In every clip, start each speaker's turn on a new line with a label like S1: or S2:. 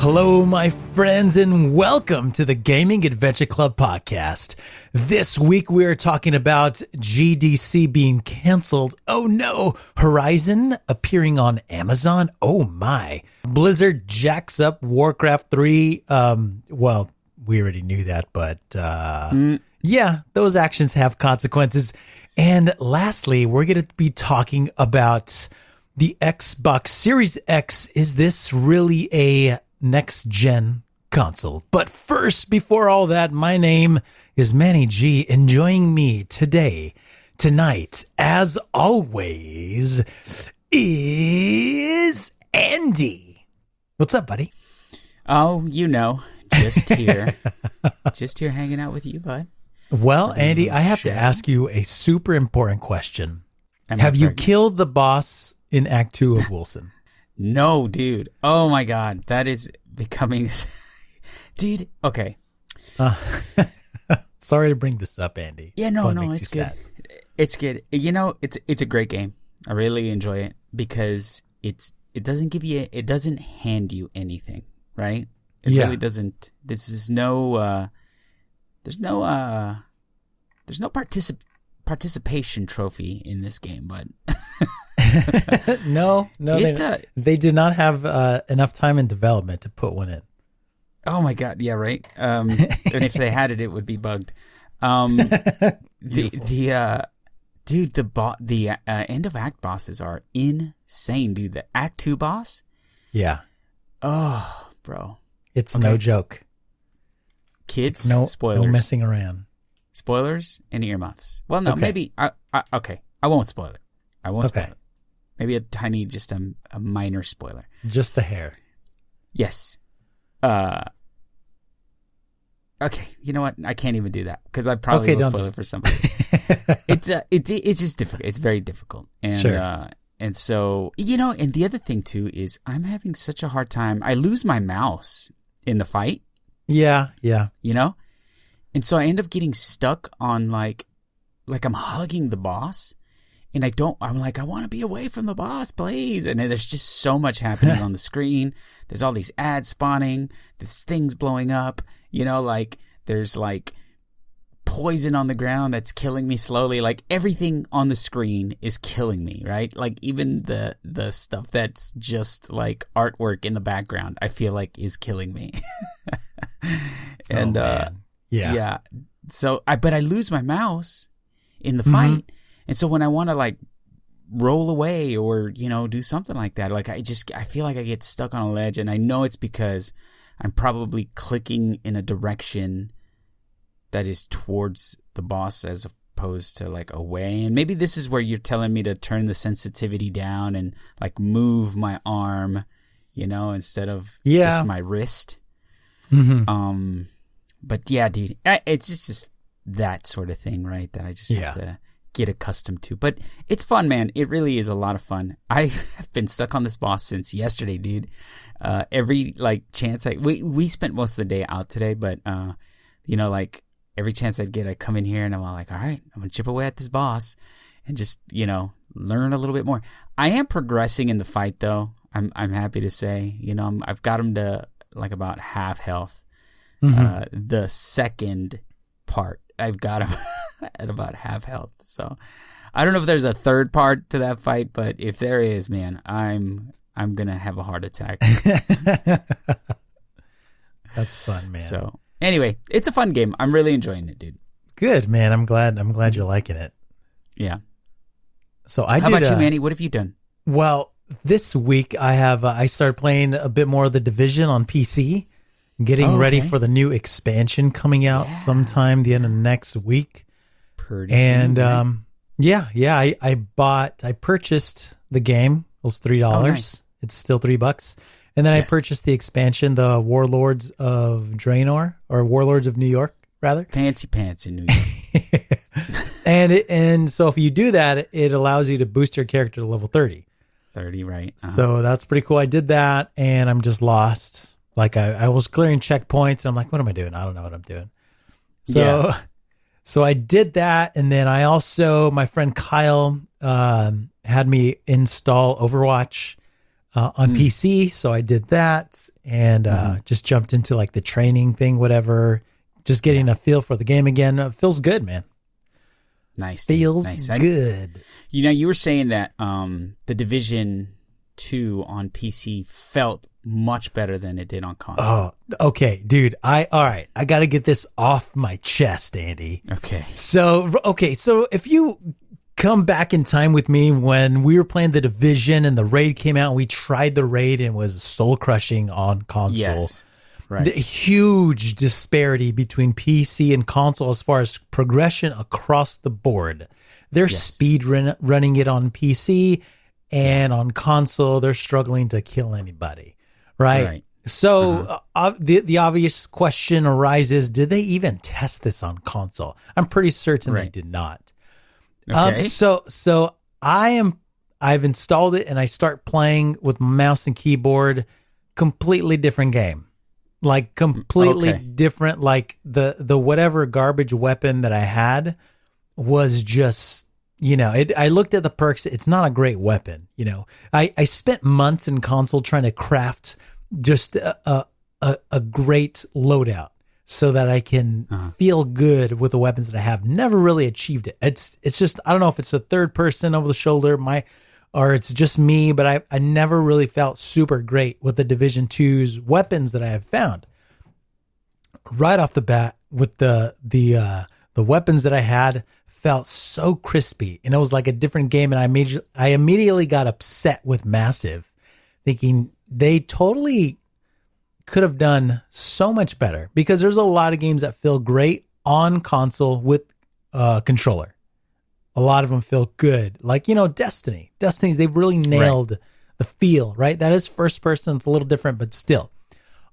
S1: Hello, my friends, and welcome to the Gaming Adventure Club podcast. This week we are talking about GDC being canceled. Oh no. Horizon appearing on Amazon. Oh my. Blizzard jacks up Warcraft 3. Um, well, we already knew that, but, uh, yeah, those actions have consequences. And lastly, we're going to be talking about the Xbox Series X. Is this really a next gen console? But first, before all that, my name is Manny G. Enjoying me today, tonight, as always, is Andy. What's up, buddy?
S2: Oh, you know, just here, just here hanging out with you, bud.
S1: Well, Andy, I have to ask you a super important question.
S2: Am
S1: Have you killed the boss in Act Two of Wolcen?
S2: No, dude. Oh my god, that is becoming, dude. Okay,
S1: Sorry to bring this up, Andy.
S2: yeah, no, no, it's good.
S1: sad?
S2: It's good. You know, it's it's a great game. I really enjoy it because it's it doesn't give you it doesn't hand you anything, right? It
S1: Yeah.
S2: really doesn't. This is no. uh There's no. uh There's no particip participation trophy in this game, but
S1: no, no,
S2: It,
S1: they,
S2: uh,
S1: they did not have uh, enough time in development to put one in.
S2: Oh my god, yeah, right. Um, and if they had it, it would be bugged. Um, the the uh, dude, the bo- the uh, end of act bosses are insane, dude. The act two boss,
S1: Yeah,
S2: oh, bro,
S1: it's no joke.
S2: kids,
S1: No,
S2: spoilers,
S1: no messing around.
S2: spoilers, and earmuffs. Well, no,
S1: Okay.
S2: maybe. I, I, okay, I won't spoil it. I won't
S1: Okay.
S2: spoil it. Maybe a tiny, just a, a minor spoiler.
S1: Just the hair.
S2: Yes. Uh. Okay, you know what? I can't even do that because I probably
S1: Okay,
S2: will spoil
S1: do
S2: it for somebody. it's uh, it's it's just difficult. It's very difficult, and
S1: Sure.
S2: uh, and so you know, and the other thing too is I'm having such a hard time. I lose my mouse in the fight,
S1: yeah, yeah.
S2: you know, and so I end up getting stuck on like, like I'm hugging the boss, and I don't. I'm like, I want to be away from the boss, please. And there's just so much happening on the screen. There's all these adds spawning. this things blowing up. You know, like there's like poison on the ground that's killing me slowly. Like everything on the screen is killing me, right? Like even the the stuff that's just like artwork in the background, I feel like is killing me. and
S1: Oh,
S2: uh
S1: yeah,
S2: yeah. So I but I lose my mouse in the
S1: Mhm.
S2: fight. And so when I want to like roll away or, you know, do something like that, like I just I feel like I get stuck on a ledge and I know it's because I'm probably clicking in a direction that is towards the boss as opposed to like away. And maybe this is where you're telling me to turn the sensitivity down and like move my arm, you know, instead of
S1: Yeah.
S2: just my wrist.
S1: Mhm.
S2: Um, but yeah, dude, it's just, just that sort of thing, right? That I just
S1: Yeah.
S2: have to get accustomed to. But it's fun, man. It really is a lot of fun. I have been stuck on this boss since yesterday, dude. Uh, every like chance I we we spent most of the day out today, but uh, you know, like every chance I'd get, I come in here and I'm all like, all right, I'm gonna chip away at this boss and just you know learn a little bit more. I am progressing in the fight though. I'm I'm happy to say, you know, I'm, I've got him to like about half health.
S1: Mhm.
S2: Uh, the second part, I've got him at about half health. So I don't know if there's a third part to that fight, but if there is, man, I'm I'm gonna have a heart attack.
S1: That's fun, man.
S2: So anyway, it's a fun game. I'm really enjoying it, dude.
S1: Good, man. I'm glad. I'm glad you're liking it.
S2: Yeah.
S1: So I
S2: How
S1: did.
S2: about you, Manny? What have you done?
S1: Well, this week I have uh, I started playing a bit more of the Division on PC, getting
S2: Oh,
S1: ready for the new expansion coming out
S2: Yeah.
S1: sometime the end of next week.
S2: Pretty
S1: And
S2: right?
S1: um, yeah, yeah, I, I bought, I purchased the game. It was three dollars.
S2: Oh, nice.
S1: It's still three bucks. And then I purchased the expansion, the Warlords of Draenor, or Warlords of New York, rather.
S2: Fancy pants in New York.
S1: And it, and so if you do that, it allows you to boost your character to level 30.
S2: 30, right? Uh-huh.
S1: So that's pretty cool. I did that and I'm just lost. Like I, I was clearing checkpoints and I'm like, what am I doing? I don't know what I'm doing. So
S2: Yeah.
S1: so I did that and then I also my friend Kyle um, had me install Overwatch uh, on PC. So I did that and uh,
S2: Mm-hmm.
S1: just jumped into like the training thing, whatever. Just getting a feel for the game again. It feels good, man.
S2: nice. dude.
S1: Feels
S2: nice. I-
S1: good.
S2: You know, you were saying that um, the Division Two on PC felt much better than it did on console.
S1: Oh, okay, dude. I all right. I got to get this off my chest, Andy.
S2: Okay.
S1: So, okay, so if you come back in time with me when we were playing the division and the raid came out, and we tried the raid and it was soul crushing on console.
S2: Yes. Right.
S1: The huge disparity between PC and console as far as progression across the board. They're speed run, running it on PC and on console, they're struggling to kill anybody. Right.
S2: Right.
S1: So uh, uh, the the obvious question arises: Did they even test this on console? I'm pretty certain they did not.
S2: okay.
S1: Um, so so I am I've installed it and I start playing with mouse and keyboard. Completely different game, like completely
S2: Okay.
S1: different. Like the the whatever garbage weapon that I had was just you know it. I looked at the perks. It's not a great weapon. You know, I I spent months in console trying to craft just a a, a, great loadout so that I can feel good with the weapons that I have. Never really achieved it. It's it's just I don't know if it's a third person over the shoulder, my or it's just me, but I, I never really felt super great with the Division 2's weapons that I have found. Right off the bat, with the the uh, the weapons that I had felt so crispy, and it was like a different game. And I immediately I immediately got upset with Massive, thinking they totally could have done so much better because there's a lot of games that feel great on console with uh, controller. A lot of them feel good, like you know Destiny. Destiny's they've really nailed the feel, right? That is first person. It's a little different, but still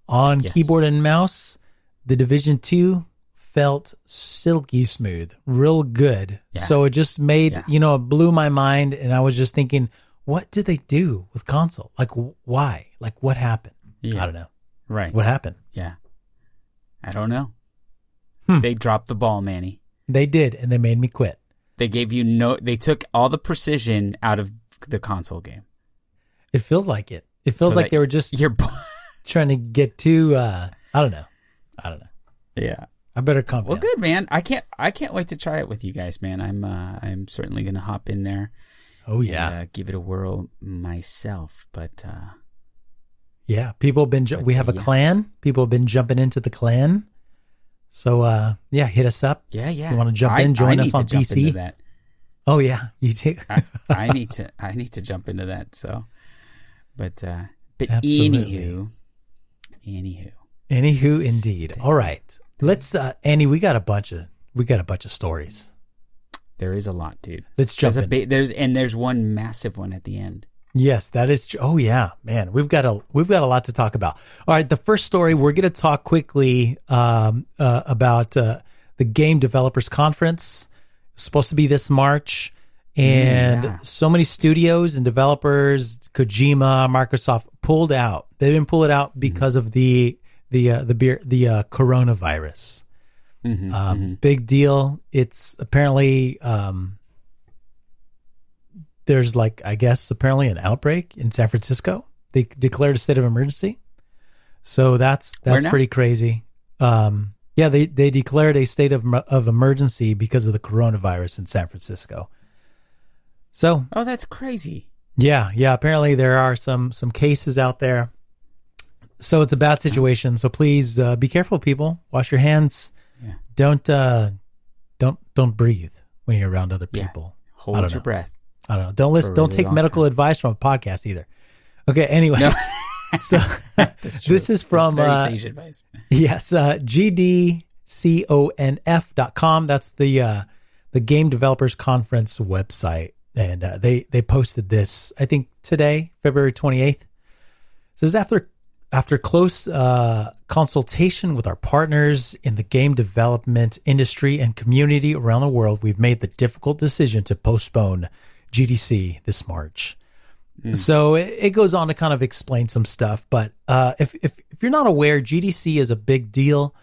S1: on
S2: Yes.
S1: keyboard and mouse. The Division Two felt silky smooth, real good.
S2: Yeah.
S1: So it just made
S2: Yeah.
S1: you know it blew my mind, and I was just thinking, what did they do with console? Like why? Like what happened?
S2: Yeah.
S1: I don't know.
S2: Right.
S1: What happened?
S2: Yeah. I don't know.
S1: Hmm.
S2: They dropped the ball, Manny.
S1: They did, and they made me quit.
S2: They gave you no. They took all the precision out of the console game.
S1: It feels like it. It feels
S2: So
S1: like they were just
S2: You're.
S1: trying to get to, Uh, I don't know. I don't know.
S2: yeah.
S1: I better come.
S2: Well,
S1: down.
S2: good man. I can't. I can't wait to try it with you guys, man. I'm. Uh, I'm certainly gonna hop in there.
S1: Oh yeah,
S2: And, uh, give it a whirl myself. But uh,
S1: yeah. People have been. Ju- we have a
S2: yeah.
S1: clan. People have been jumping into the clan. So uh, yeah, hit us up.
S2: yeah, yeah.
S1: You wanna jump
S2: I-
S1: in, join
S2: I
S1: us
S2: to
S1: on
S2: jump
S1: PC?
S2: into that.
S1: Oh yeah, you too.
S2: I, I need to. I need to jump into that. So, but uh, but
S1: Absolutely.
S2: anywho, anywho,
S1: Anywho, indeed. All right, let's. Uh, Andy, we got a bunch of we got a bunch of stories.
S2: There is a lot, dude.
S1: Let's jump
S2: There's ba- there's and there's one massive one at the end.
S1: Yes, that is. tr- Oh yeah, man, we've got a we've got a lot to talk about. All right, the first story we're going to talk quickly um, uh, about uh, the Game Developers Conference. Supposed to be this March, and
S2: yeah.
S1: so many studios and developers, Kojima, Microsoft, pulled out. They didn't pull it out because of the the uh, the beer the uh, coronavirus.
S2: Mhm,
S1: Um, Big deal. It's apparently um, there's like I guess apparently an outbreak in San Francisco. They declared a state of emergency, so that's that's pretty crazy. Um, yeah, they they declared a state of of emergency because of the coronavirus in San Francisco. So
S2: Oh, that's crazy.
S1: yeah, yeah. Apparently there are some some cases out there. So it's a bad situation. So please uh, be careful, people. Wash your hands.
S2: Yeah.
S1: Don't uh, don't don't breathe when you're around other
S2: Yeah.
S1: people. I
S2: Hold your
S1: know.
S2: breath.
S1: I don't know. Don't listen.
S2: A
S1: Don't take medical advice from a podcast either. Okay. Anyways,
S2: No.
S1: so this is from uh,
S2: sage advice.
S1: Yes, uh, gdconf.com. That's the uh, the Game Developers Conference website, and uh, they they posted this. I think today, February twenty eighth. Says after after close uh, consultation with our partners in the game development industry and community around the world, we've made the difficult decision to postpone GDC this March. So it, it goes on to kind of explain some stuff. But uh, if, if if you're not aware, GDC is a big deal.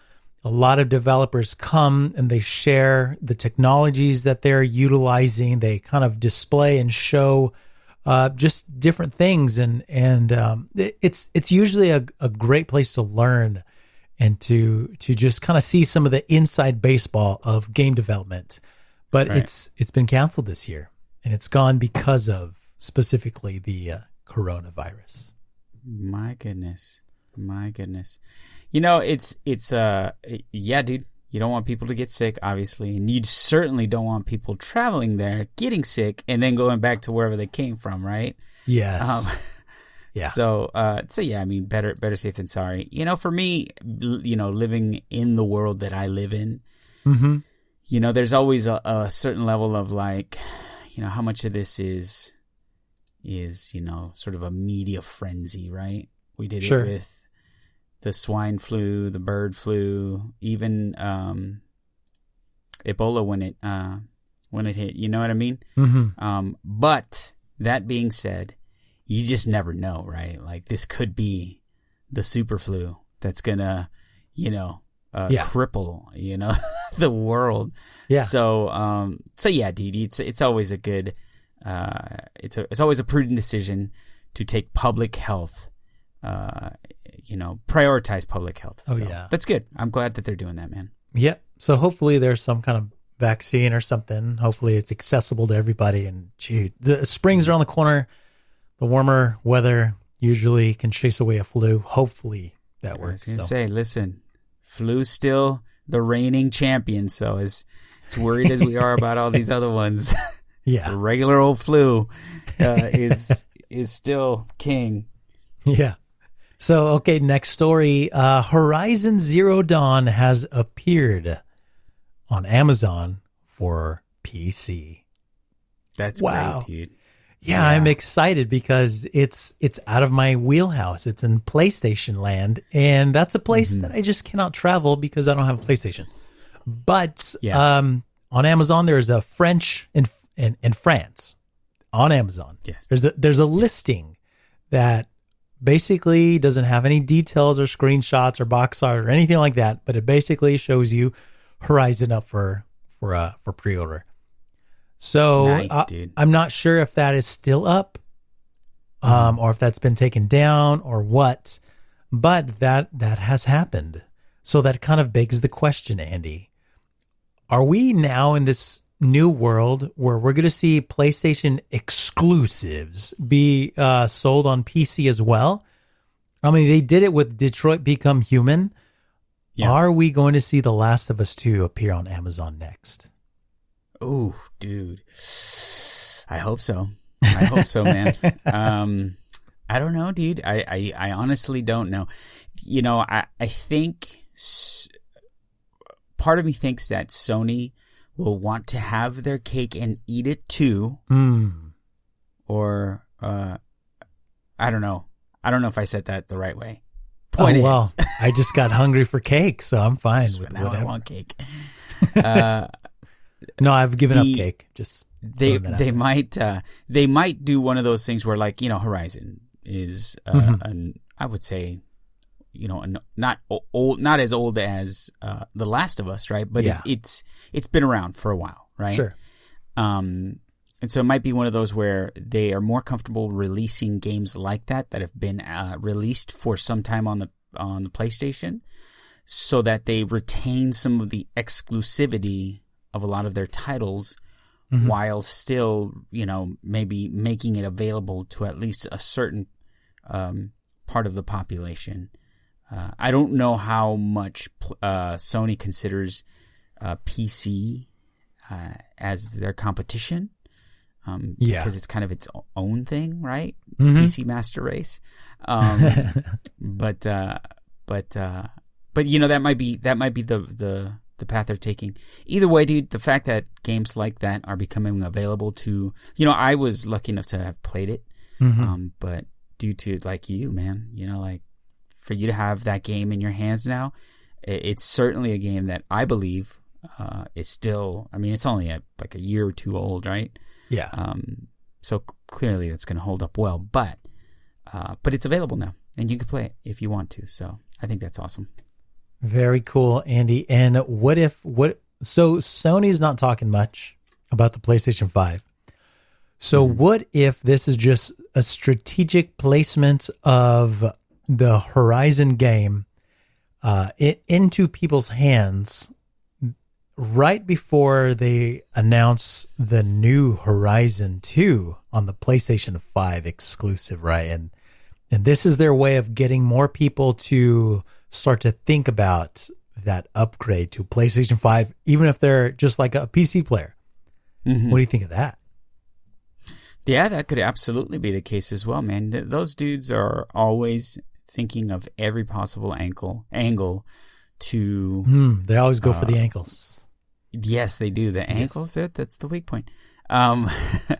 S1: A lot of developers come and they share the technologies that they're utilizing. They kind of display and show uh, just different things, and and um, it- it's it's usually a, a great place to learn and to to just kind of see some of the inside baseball of game development. But
S2: Right.
S1: it's it's been canceled this year, and it's gone because of specifically the uh, coronavirus.
S2: My goodness. My goodness. You know, it's it's uh yeah, dude. You don't want people to get sick, obviously, and you certainly don't want people traveling there getting sick and then going back to wherever they came from, right?
S1: Yes.
S2: Um,
S1: Yeah.
S2: So, uh, so yeah, I mean, better, better safe than sorry. You know, for me, you know, living in the world that I live in,
S1: hmm
S2: you know, there's always a, a certain level of like, you know, how much of this is, is, you know, sort of a media frenzy, right? We did
S1: Sure.
S2: it with the swine flu, the bird flu, even, um, Ebola when it, uh, when it hit, you know what I mean?
S1: hmm
S2: Um, but that being said, you just never know, right? Like this could be the super flu that's gonna, you know, uh,
S1: Yeah.
S2: cripple, you know, the world.
S1: Yeah.
S2: So, um, so yeah, Dee, it's it's always a good, uh, it's a it's always a prudent decision to take public health, uh, you know, prioritize public health.
S1: Oh,
S2: So
S1: yeah.
S2: that's good. I'm glad that they're doing that, man.
S1: Yep. So hopefully there's some kind of vaccine or something. Hopefully it's accessible to everybody. And gee, the springs are on the corner. The warmer weather usually can chase away a flu. Hopefully that
S2: I was
S1: works.
S2: gonna
S1: So-
S2: say, listen, flu's still the reigning champion. So as as worried as we are about all these other ones,
S1: yeah, the
S2: regular old flu uh, is is still king.
S1: Yeah. So, okay, next story. Uh, Horizon Zero Dawn has appeared on Amazon for PC.
S2: That's
S1: Wow.
S2: great, dude.
S1: Yeah,
S2: Yeah.
S1: I'm excited because it's it's out of my wheelhouse. It's in PlayStation land, and that's a place
S2: Mm-hmm.
S1: that I just cannot travel because I don't have a PlayStation. But
S2: Yeah.
S1: um, on Amazon, there's a French in, in in France on Amazon.
S2: Yes.
S1: There's a there's a listing that basically doesn't have any details or screenshots or box art or anything like that, but it basically shows you Horizon up for for uh for pre-order. So
S2: Nice,
S1: uh. I'm not sure if that is still up, um, or if that's been taken down or what, but that that has happened. So that kind of begs the question, Andy: Are we now in this new world where we're going to see PlayStation exclusives be uh, sold on PC as well? I mean, they did it with Detroit Become Human.
S2: Yeah.
S1: Are we going to see The Last of Us 2 appear on Amazon next?
S2: Oh, dude. I hope so. I hope so, man. um, I don't know, dude. I, I, I honestly don't know. You know, I, I think s- part of me thinks that Sony will want to have their cake and eat it too,
S1: Hmm.
S2: or uh, I don't know. I don't know if I said that the right way. Point
S1: oh, well,
S2: is,
S1: I just got hungry for cake, so I'm fine
S2: just
S1: with
S2: now I want cake. Uh,
S1: No, I've given
S2: The-
S1: up cake. Just
S2: they
S1: throwing that out
S2: they might uh, they might do one of those things where like you know Horizon is uh,
S1: Mhm.
S2: an I would say you know not old not as old as uh, The Last of Us right but
S1: Yeah.
S2: it, it's it's been around for a while right
S1: Sure.
S2: um and so it might be one of those where they are more comfortable releasing games like that that have been uh, released for some time on the on the PlayStation so that they retain some of the exclusivity of a lot of their titles
S1: Mhm.
S2: while still, you know, maybe making it available to at least a certain um, part of the population. Uh, I don't know how much uh, Sony considers uh, PC uh, as their competition. Um,
S1: Yeah.
S2: because it's kind of its own thing, right?
S1: Mhm.
S2: PC Master Race. Um, but uh, but uh, but you know that might be that might be the the the path they're taking. Either way, dude, the fact that games like that are becoming available to you know I was lucky enough to have played it,
S1: Mhm.
S2: um, but due to like you, man, you know, like for you to have that game in your hands now, it's certainly a game that I believe uh, is still. I mean, it's only a, like a year or two old, right?
S1: Yeah.
S2: Um, so clearly, it's going to hold up well. But uh, but it's available now, and you can play it if you want to. So I think that's awesome.
S1: Very cool, Andy. And what if what? So Sony's not talking much about the PlayStation Five. So mm-hmm. what if this is just a strategic placement of the Horizon game uh, it, into people's hands right before they announce the new Horizon 2 on the PlayStation 5 exclusive, right? And and this is their way of getting more people to start to think about that upgrade to PlayStation 5 even if they're just like a PC player. Mm-hmm. What do you think of that?
S2: Yeah, that could absolutely be the case as well, man. Th- those dudes are always thinking of every possible ankle angle to.
S1: Mm, they always go uh, for the uh, ankles.
S2: Yes, they do. The ankles, yes. that's the weak point. Um,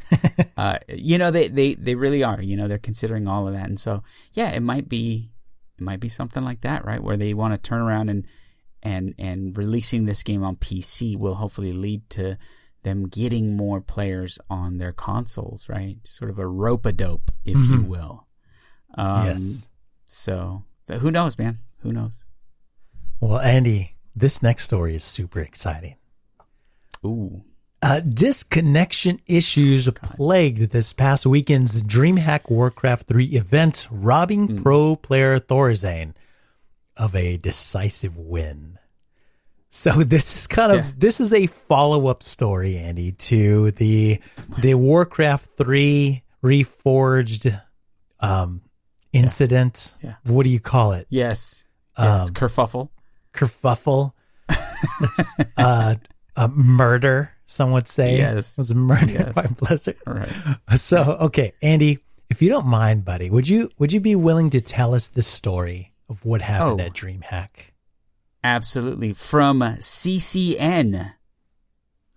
S2: uh, you know, they, they, they really are, you know, they're considering all of that. And so, yeah, it might be, it might be something like that, right? Where they want to turn around and, and, and releasing this game on PC will hopefully lead to them getting more players on their consoles, right? Sort of a rope a dope, if mm-hmm. you will. Um, yes. So, so who knows, man? Who knows?
S1: Well, Andy, this next story is super exciting.
S2: Ooh.
S1: Uh, disconnection issues plagued this past weekend's DreamHack Warcraft 3 event, robbing mm. pro player Thorzain of a decisive win. So this is kind of yeah. this is a follow up story, Andy, to the the Warcraft three reforged um, incident.
S2: Yeah.
S1: What do you call it?
S2: Yes, yes, um, kerfuffle,
S1: kerfuffle. it's uh, a murder. Some would say
S2: yes,
S1: it was a murder yes. by Blizzard.
S2: Right.
S1: So okay, Andy, if you don't mind, buddy, would you would you be willing to tell us the story of what happened oh. at DreamHack?
S2: Absolutely. From CCN,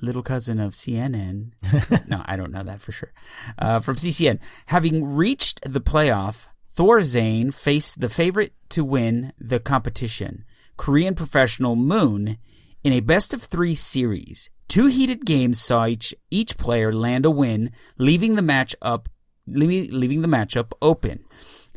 S2: little cousin of CNN. no, I don't know that for sure. Uh, from CCN. Having reached the playoff, Thorzain faced the favorite to win the competition, Korean professional Moon, in a best of three series. Two heated games saw each, each player land a win, leaving the match up, leaving, the matchup open.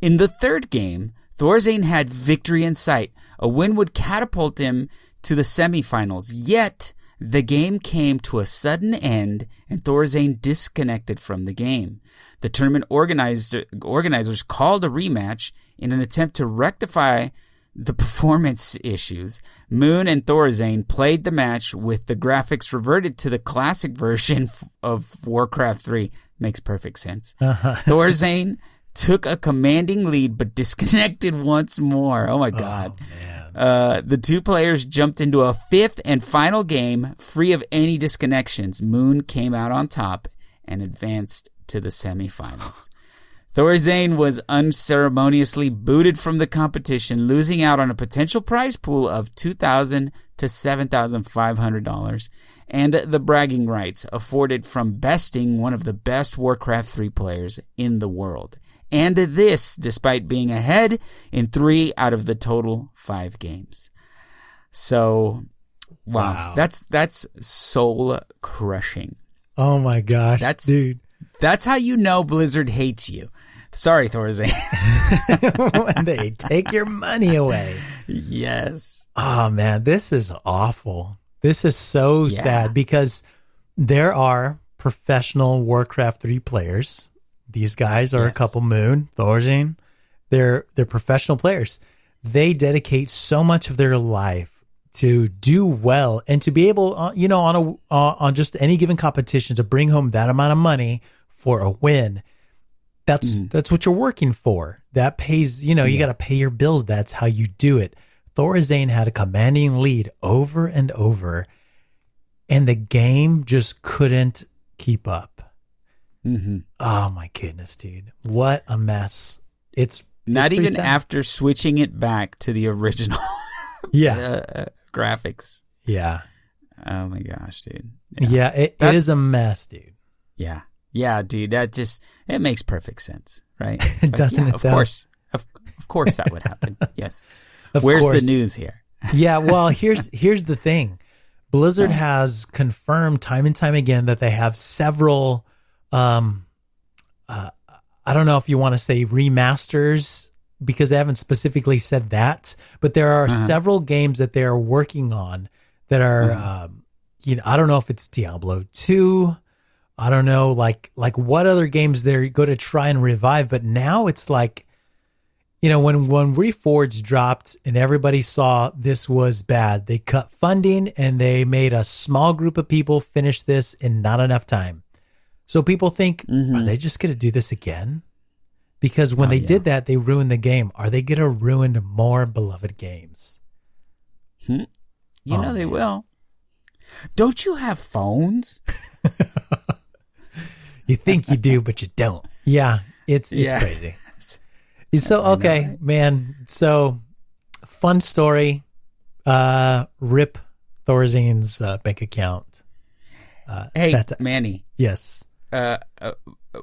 S2: In the third game, Thorzain had victory in sight, a win would catapult him to the semifinals. Yet, the game came to a sudden end and Thorzain disconnected from the game. The tournament organizers called a rematch in an attempt to rectify the performance issues. Moon and Thorzain played the match with the graphics reverted to the classic version of Warcraft 3. Makes perfect sense. Uh-huh. Thorzain took a commanding lead but disconnected once more. Oh my god. Oh, uh, the two players jumped into a fifth and final game free of any disconnections. Moon came out on top and advanced to the semifinals. Thorzain was unceremoniously booted from the competition, losing out on a potential prize pool of 2,000 to $7,500 and the bragging rights afforded from besting one of the best Warcraft 3 players in the world and this despite being ahead in three out of the total five games. So, wow, wow. that's that's soul crushing.
S1: Oh my gosh,
S2: that's
S1: dude.
S2: That's how you know Blizzard hates you. Sorry, Thorzain.
S1: when they take your money away.
S2: Yes.
S1: Oh man, this is awful. This is so yeah. sad because there are professional Warcraft 3 players these guys are yes. a couple moon, Thorzain. They're they're professional players. They dedicate so much of their life to do well and to be able, uh, you know, on a uh, on just any given competition to bring home that amount of money for a win. That's mm. that's what you're working for. That pays, you know, yeah. you got to pay your bills. That's how you do it. Thorzain had a commanding lead over and over, and the game just couldn't keep up. Mm-hmm. Oh my goodness, dude! What a mess! It's
S2: not it's even sad. after switching it back to the original.
S1: yeah,
S2: uh, graphics.
S1: Yeah.
S2: Oh my gosh, dude.
S1: Yeah, yeah it, it is a mess, dude.
S2: Yeah, yeah, dude. That just it makes perfect sense, right?
S1: Doesn't
S2: yeah,
S1: it?
S2: Of course, Of, of course that would happen. yes.
S1: Of
S2: Where's
S1: course.
S2: the news here?
S1: yeah, well, here's here's the thing. Blizzard has confirmed time and time again that they have several um uh, I don't know if you want to say remasters because they haven't specifically said that, but there are several games that they are working on that are um you know, I don't know if it's Diablo 2, I don't know like like what other games they're going to try and revive, but now it's like you know, when when Reforged dropped and everybody saw this was bad, they cut funding and they made a small group of people finish this in not enough time. So people think, are they just going to do this again? Because when
S2: Oh,
S1: they
S2: yeah.
S1: did that, they ruined the game. Are they going to ruin more beloved games?
S2: You
S1: Oh,
S2: know they
S1: man.
S2: will. Don't you have phones?
S1: You think you do, but you don't. Yeah, it's it's
S2: Yeah.
S1: crazy. So okay, man. So fun story. Uh, rip Thorzain's uh, bank account. Uh,
S2: Hey,
S1: Santa-
S2: Manny.
S1: yes.
S2: Uh, uh,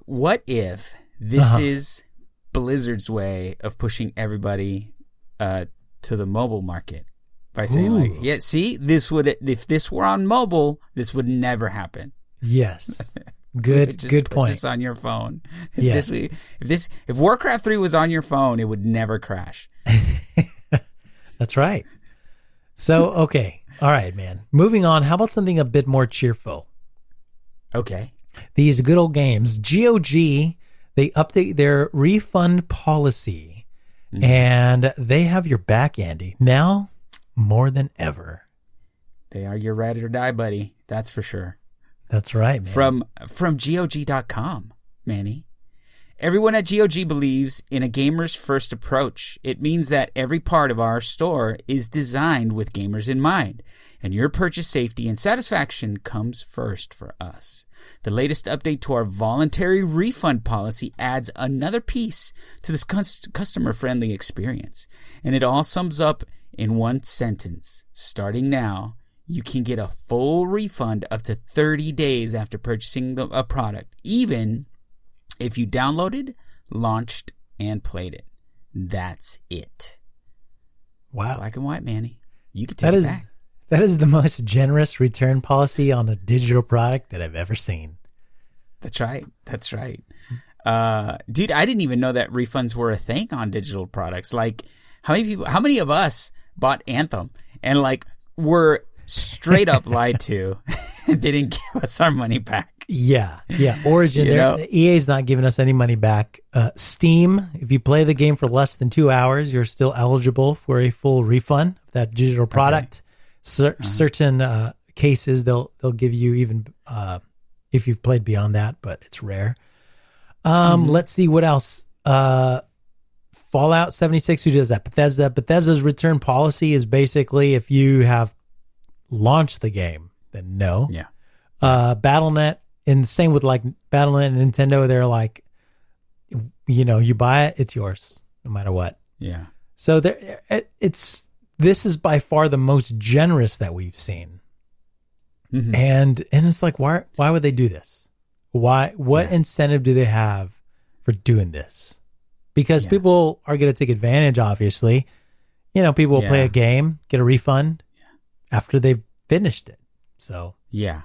S2: what if this
S1: Uh-huh.
S2: is Blizzard's way of pushing everybody uh, to the mobile market by saying like, yeah, see, this would if this were on mobile, this would never happen.
S1: Yes. Good. Good point.
S2: This on your phone. If
S1: Yes.
S2: This, if this, if Warcraft three was on your phone, it would never crash.
S1: That's right. So okay, all right, man. Moving on. How about something a bit more cheerful?
S2: Okay.
S1: These good old games. GOG. They update their refund policy,
S2: Mm-hmm.
S1: and they have your back, Andy. Now more than ever.
S2: They are your ride or die buddy. That's for sure.
S1: That's right, man.
S2: From from GOG.com, Manny. Everyone at GOG believes in a gamer's first approach. It means that every part of our store is designed with gamers in mind, and your purchase safety and satisfaction comes first for us. The latest update to our voluntary refund policy adds another piece to this customer friendly experience, and it all sums up in one sentence. Starting now, you can get a full refund up to 30 days after purchasing a product, even if you downloaded, launched, and played it. That's it.
S1: wow,
S2: Black and white, Manny. You can take
S1: that is
S2: back.
S1: that is the most generous return policy on a digital product that I've ever seen.
S2: That's right. That's right. Uh, dude, I didn't even know that refunds were a thing on digital products. Like, how many people, how many of us bought Anthem and like were straight up lied to they didn't give us our money back?
S1: Yeah, yeah. Origin,
S2: You
S1: they're-
S2: know?
S1: EA's not giving us any money back. Uh, Steam, if you play the game for less than two hours, you're still eligible for a full refund of that digital product. Cer-
S2: Uh-huh.
S1: Certain uh, cases, they'll they'll give you even uh, if you've played beyond that, but it's rare. Um,
S2: Mm-hmm.
S1: Let's see what else. Uh, Fallout 76, who does that? Bethesda. Bethesda's return policy is basically if you have launched the game, then no
S2: Yeah.
S1: uh BattleNet and the same with like BattleNet and Nintendo they're like you know you buy it it's yours no matter what
S2: Yeah.
S1: so there it, it's this is by far the most generous that we've seen
S2: Mhm.
S1: and and it's like why why would they do this why what
S2: Yeah.
S1: incentive do they have for doing this because
S2: Yeah.
S1: people are going to take advantage obviously you know people will play a game get a refund after they've finished it so
S2: Yeah.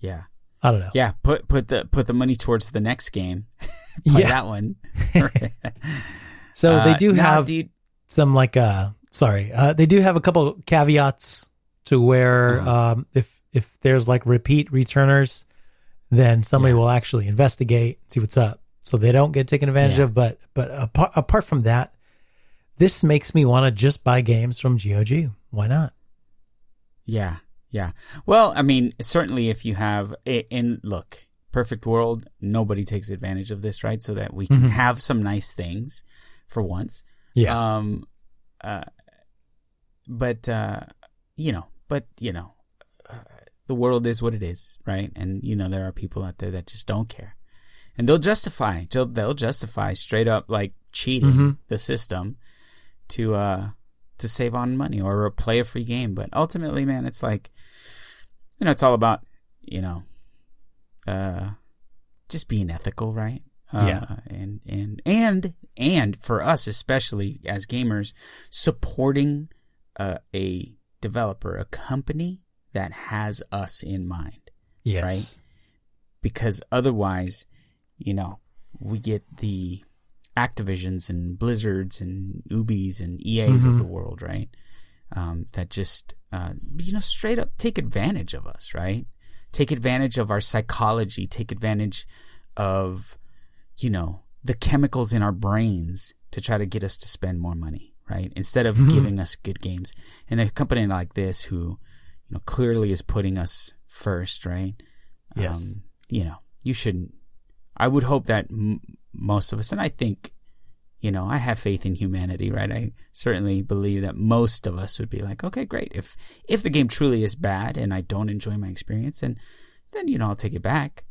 S2: Yeah.
S1: i don't know
S2: Yeah. Put, put the, put the money towards the next game.
S1: Yeah.
S2: that one.
S1: so they
S2: Uh,
S1: do
S2: nah,
S1: have
S2: dude.
S1: some like uh sorry uh they do have a couple caveats to where
S2: Uh-huh.
S1: um if if there's like repeat returners then somebody
S2: Yeah.
S1: will actually investigate see what's up so they don't get taken advantage
S2: Yeah.
S1: of but but apart, apart from that this makes me want to just buy games from GOG why not
S2: Yeah, yeah. Well, I mean, certainly if you have, and look, perfect world, nobody takes advantage of this, right? So that we can have some nice things for once.
S1: yeah
S2: Um, uh, but, uh, you know, but, you know, uh, the world is what it is, right? And, you know, there are people out there that just don't care. And they'll justify, they'll, they'll justify straight up like cheating
S1: Mhm.
S2: the system to, uh, to save on money or play a free game. But ultimately, man, it's like, you know, it's all about, you know, uh, just being ethical, right? Uh,
S1: Yeah.
S2: and and and and for us especially as gamers, supporting uh, a developer, a company that has us in mind,
S1: Yes. Right?
S2: because otherwise, you know, we get the Activisions and Blizzards and Ubis and EAs of the world, right? Um, that just, uh, you know, straight up take advantage of us, right? Take advantage of our psychology, take advantage of, you know, the chemicals in our brains to try to get us to spend more money, right? Instead of giving us good games. And a company like this who, you know, clearly is putting us first, right?
S1: Yes.
S2: Um, you know, you shouldn't. I would hope that m- most of us, and I think, you know, I have faith in humanity, right? I certainly believe that most of us would be like, okay, great. If if the game truly is bad and I don't enjoy my experience, then then you know I'll take it back.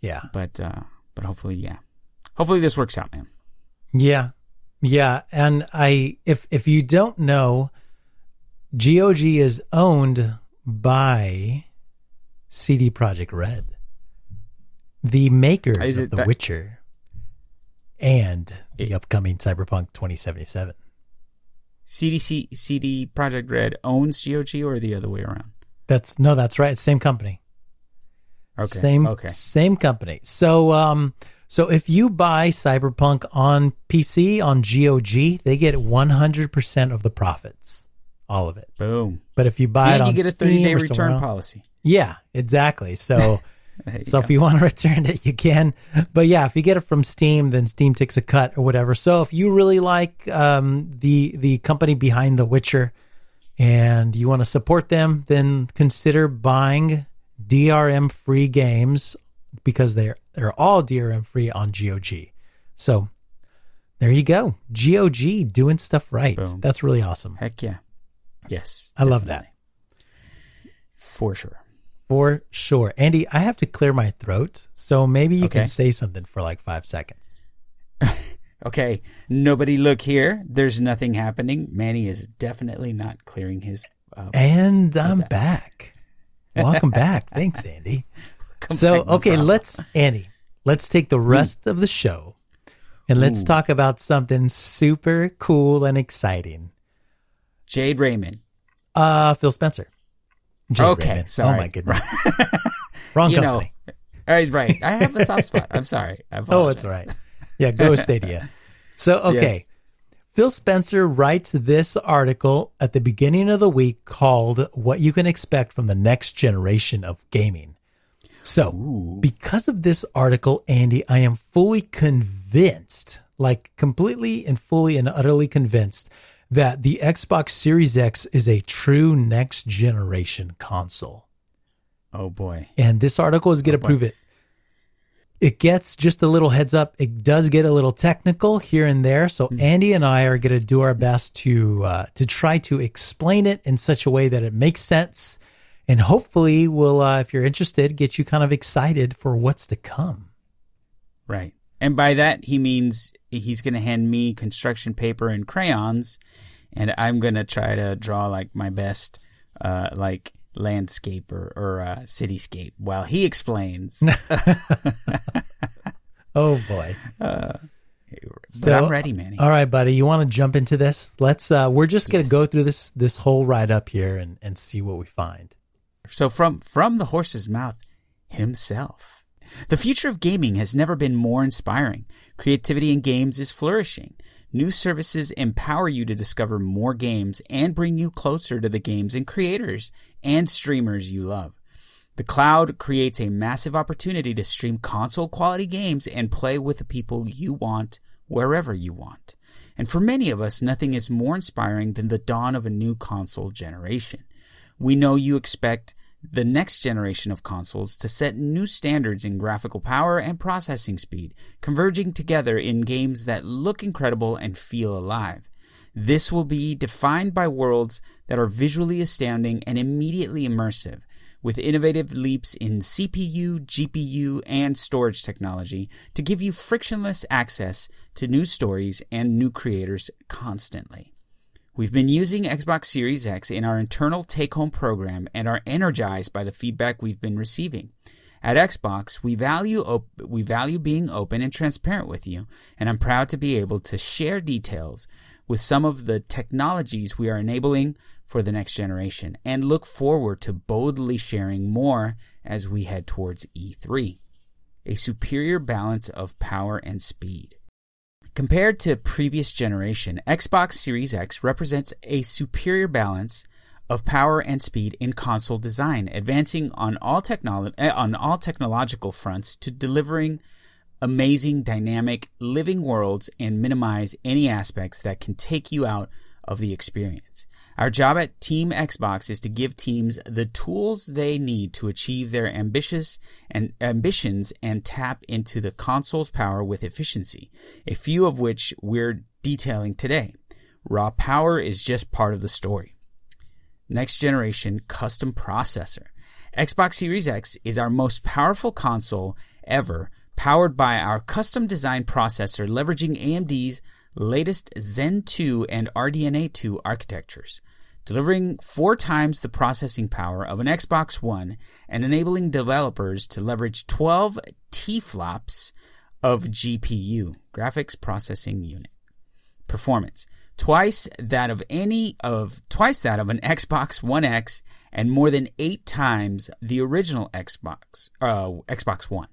S1: Yeah.
S2: But uh, but hopefully, yeah, hopefully this works out, man.
S1: Yeah. Yeah. And I if if you don't know, GOG is owned by CD Projekt Red. The makers of The
S2: that-
S1: Witcher and the upcoming Cyberpunk 2077.
S2: CDC CD Projekt Red owns GOG or the other way around.
S1: That's no, that's right. Same company.
S2: Okay.
S1: Same
S2: Okay.
S1: same company. So um so if you buy Cyberpunk on PC on GOG, they get 100% of the profits. All of it.
S2: Boom.
S1: But if you buy it
S2: and
S1: on
S2: you get a
S1: Steam
S2: 30 day return
S1: else-
S2: policy.
S1: Yeah, exactly. So so
S2: go.
S1: if you want to return it, you can. But yeah, if you get it from Steam, then Steam takes a cut or whatever. So if you really like um, the the company behind The Witcher and you want to support them, then consider buying DRM free games because they're they're all DRM free on GOG. So there you go, GOG doing stuff right.
S2: Boom.
S1: That's really awesome.
S2: Heck yeah. Yes.
S1: I love that.
S2: For sure.
S1: For sure. Andy, I have to clear my throat, so maybe you
S2: Okay.
S1: can say something for like five seconds.
S2: Okay, nobody look here. There's nothing happening. Manny is definitely not clearing his. Uh,
S1: And I'm
S2: that?
S1: back. Welcome back. Thanks, Andy.
S2: Come
S1: So,
S2: back, no
S1: okay,
S2: problem.
S1: let's, Andy, let's take the rest of the show and let's
S2: Ooh.
S1: talk about something super cool and exciting.
S2: Jade Raymond.
S1: Uh, Phil Spencer. Jay
S2: Okay,
S1: Raymond.
S2: sorry.
S1: Oh my goodness. Wrong
S2: You
S1: company.
S2: know, all right, right. I have a soft spot. I'm sorry.
S1: Oh, it's all right. Yeah, go Stadia. So, okay.
S2: Yes.
S1: Phil Spencer writes this article at the beginning of the week called What You Can Expect from the Next Generation of Gaming. So,
S2: Ooh.
S1: because of this article, Andy, I am fully convinced, like completely and fully and utterly convinced, that the Xbox Series X is a true next generation console.
S2: Oh boy.
S1: And this article is going to
S2: boy.
S1: prove it. It gets just a little heads up. It does get a little technical here and there. So Andy and I are going to do our best to uh, to try to explain it in such a way that it makes sense, and hopefully will, uh, if you're interested, get you kind of excited for what's to come.
S2: Right. And by that he means he's going to hand me construction paper and crayons, and I'm going to try to draw like my best, uh, like landscape or, or uh, cityscape while he explains.
S1: Oh boy!
S2: but
S1: So-
S2: I'm ready, Manny.
S1: All right, buddy, you want to jump into this? Let's. Uh, we're just going to
S2: Yes.
S1: go through this this whole ride up here and and see what we find.
S2: So from from the horse's mouth himself. The future of gaming has never been more inspiring. Creativity in games is flourishing. New services empower you to discover more games and bring you closer to the games and creators and streamers you love. The cloud creates a massive opportunity to stream console quality games and play with the people you want wherever you want. And for many of us, nothing is more inspiring than the dawn of a new console generation. We know you expect the next generation of consoles to set new standards in graphical power and processing speed, converging together in games that look incredible and feel alive. This will be defined by worlds that are visually astounding and immediately immersive, with innovative leaps in CPU, GPU, and storage technology to give you frictionless access to new stories and new creators constantly. We've been using Xbox Series X in our internal take home program and are energized by the feedback we've been receiving. At Xbox, we value op- we value being open and transparent with you, and I'm proud to be able to share details with some of the technologies we are enabling for the next generation and look forward to boldly sharing more as we head towards E3. A superior balance of power and speed. Compared to previous generation, Xbox Series X represents a superior balance of power and speed in console design, advancing on all technolo- eh, on all technological fronts to delivering amazing dynamic living worlds and minimize any aspects that can take you out of the experience. Our job at Team Xbox is to give teams the tools they need to achieve their ambitious and ambitions and tap into the console's power with efficiency, a few of which we're detailing today. Raw power is just part of the story. Next generation custom processor. Xbox Series X is our most powerful console ever, powered by our custom designed processor leveraging AMD's latest Zen 2 and RDNA 2 architectures, delivering four times the processing power of an Xbox One and enabling developers to leverage 12 T-flops of GPU, graphics processing unit. Performance twice that of any of twice that of an Xbox One X and more than 8 times the original Xbox uh, Xbox One.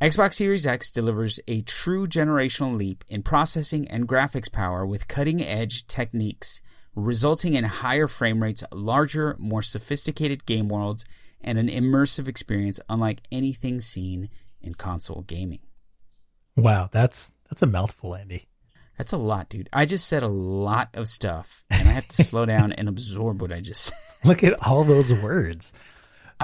S2: Xbox Series X delivers a true generational leap in processing and graphics power with cutting edge techniques, resulting in higher frame rates, larger, more sophisticated game worlds, and an immersive experience unlike anything seen in console gaming.
S1: Wow, that's that's a mouthful, Andy.
S2: That's a lot, dude. I just said a lot of stuff, and I have to slow down and absorb what I just said.
S1: Look at all those words.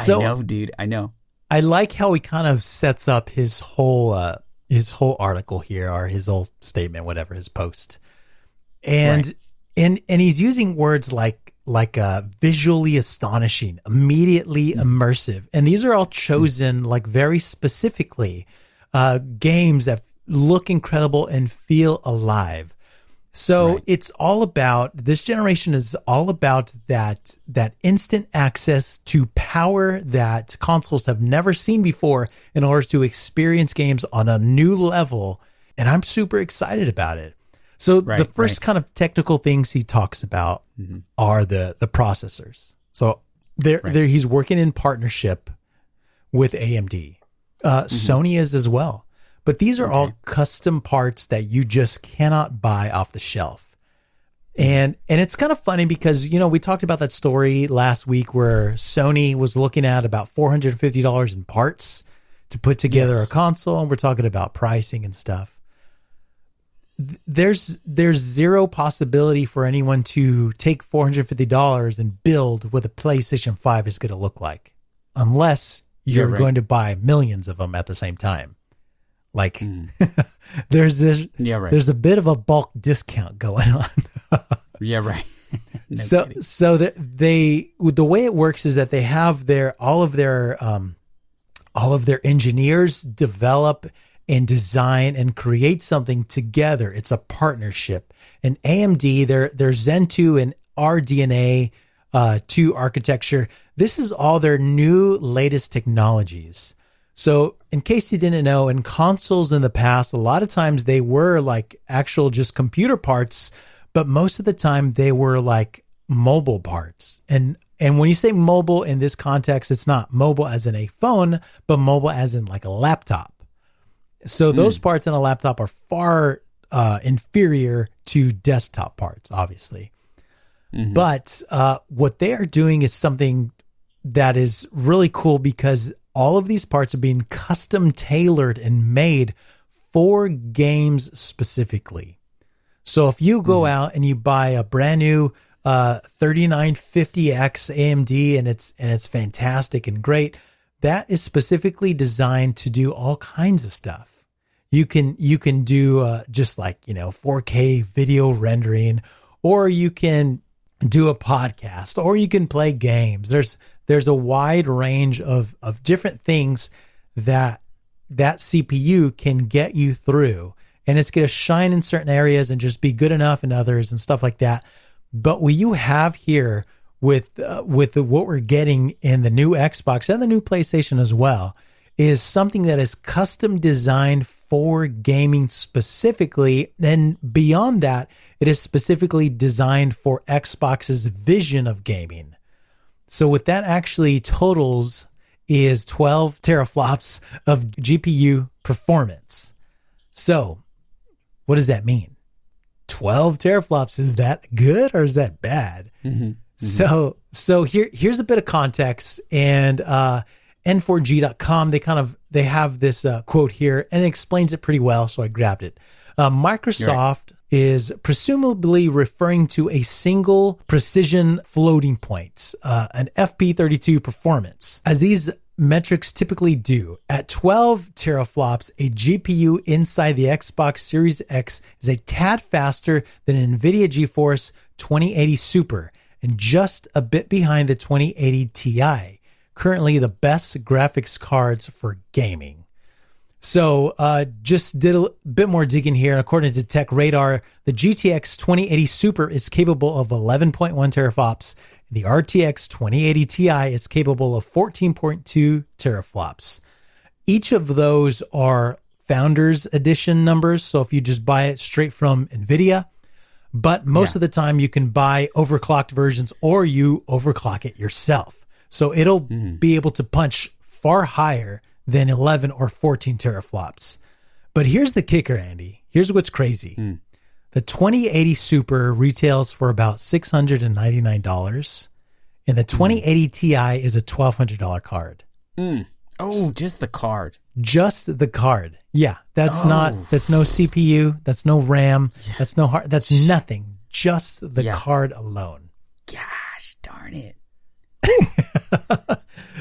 S1: So,
S2: I know, dude. I know.
S1: I like how he kind of sets up his whole uh, his whole article here, or his whole statement, whatever his post, and
S2: Right.
S1: and and he's using words like like uh, visually astonishing, immediately immersive, and these are all chosen like very specifically uh, games that look incredible and feel alive. So
S2: Right.
S1: it's all about this generation is all about that that instant access to power that consoles have never seen before in order to experience games on a new level and I'm super excited about it. So the first
S2: right.
S1: kind of technical things he talks about are the the processors. So there
S2: Right.
S1: there he's working in partnership with AMD. Uh, Sony is as well. But these are all custom parts that you just cannot buy off the shelf. And and it's kind of funny because you know we talked about that story last week where Sony was looking at about four hundred and fifty dollars in parts to put together
S2: Yes.
S1: a console, and we're talking about pricing and stuff. There's there's zero possibility for anyone to take four hundred fifty dollars and build what a PlayStation Five is going to look like, unless you're
S2: right.
S1: going to buy millions of them at the same time. Like there's this
S2: Yeah, right.
S1: there's a bit of a bulk discount going on.
S2: yeah, right. No
S1: so
S2: kidding.
S1: so that they the way it works is that they have their all of their um all of their engineers develop and design and create something together. It's a partnership. And AMD, their their Zen 2 and RDNA uh, 2 architecture, this is all their new latest technologies. So, in case you didn't know, in consoles in the past, a lot of times they were like actual just computer parts, but most of the time they were like mobile parts. And and when you say mobile in this context, it's not mobile as in a phone, but mobile as in like a laptop. So those parts in a laptop are far uh, inferior to desktop parts, obviously. But uh, what they are doing is something that is really cool because all of these parts are being custom tailored and made for games specifically. So if you go out and you buy a brand new uh, 3950X AMD and it's and it's fantastic and great, that is specifically designed to do all kinds of stuff. You can you can do uh, just like you know 4K video rendering, or you can do a podcast, or you can play games. There's there's a wide range of of different things that that CPU can get you through, and it's going to shine in certain areas and just be good enough in others and stuff like that. But what you have here with uh, with the, what we're getting in the new Xbox and the new PlayStation as well is something that is custom designed for gaming specifically. And beyond that, it is specifically designed for Xbox's vision of gaming. So what that actually totals is 12 teraflops of GPU performance. So what does that mean? 12 teraflops is that good or is that bad? Mm-hmm. So so here here's a bit of context and uh n4g.com they kind of they have this uh, quote here and it explains it pretty well so I grabbed it. Uh, Microsoft is presumably referring to a single precision floating point, uh, an FP32 performance. As these metrics typically do. At 12 teraflops, a GPU inside the Xbox Series X is a tad faster than an NVIDIA GeForce 2080 Super and just a bit behind the 2080 Ti, currently the best graphics cards for gaming. So, uh, just did a bit more digging here. According to Tech Radar, the GTX 2080 Super is capable of 11.1 teraflops. The RTX 2080 Ti is capable of 14.2 teraflops. Each of those are Founders Edition numbers. So, if you just buy it straight from NVIDIA, but most yeah. of the time you can buy overclocked versions or you overclock it yourself. So, it'll mm-hmm. be able to punch far higher than 11 or 14 teraflops. But here's the kicker, Andy. Here's what's crazy. Mm. The 2080 Super retails for about $699, and the 2080 Ti is a $1,200 card.
S2: Mm. Oh, just the card.
S1: Just the card. Yeah, that's oh. not that's no CPU, that's no RAM, yeah. that's no hard, that's nothing. Just the yeah. card alone.
S2: Gosh, darn it.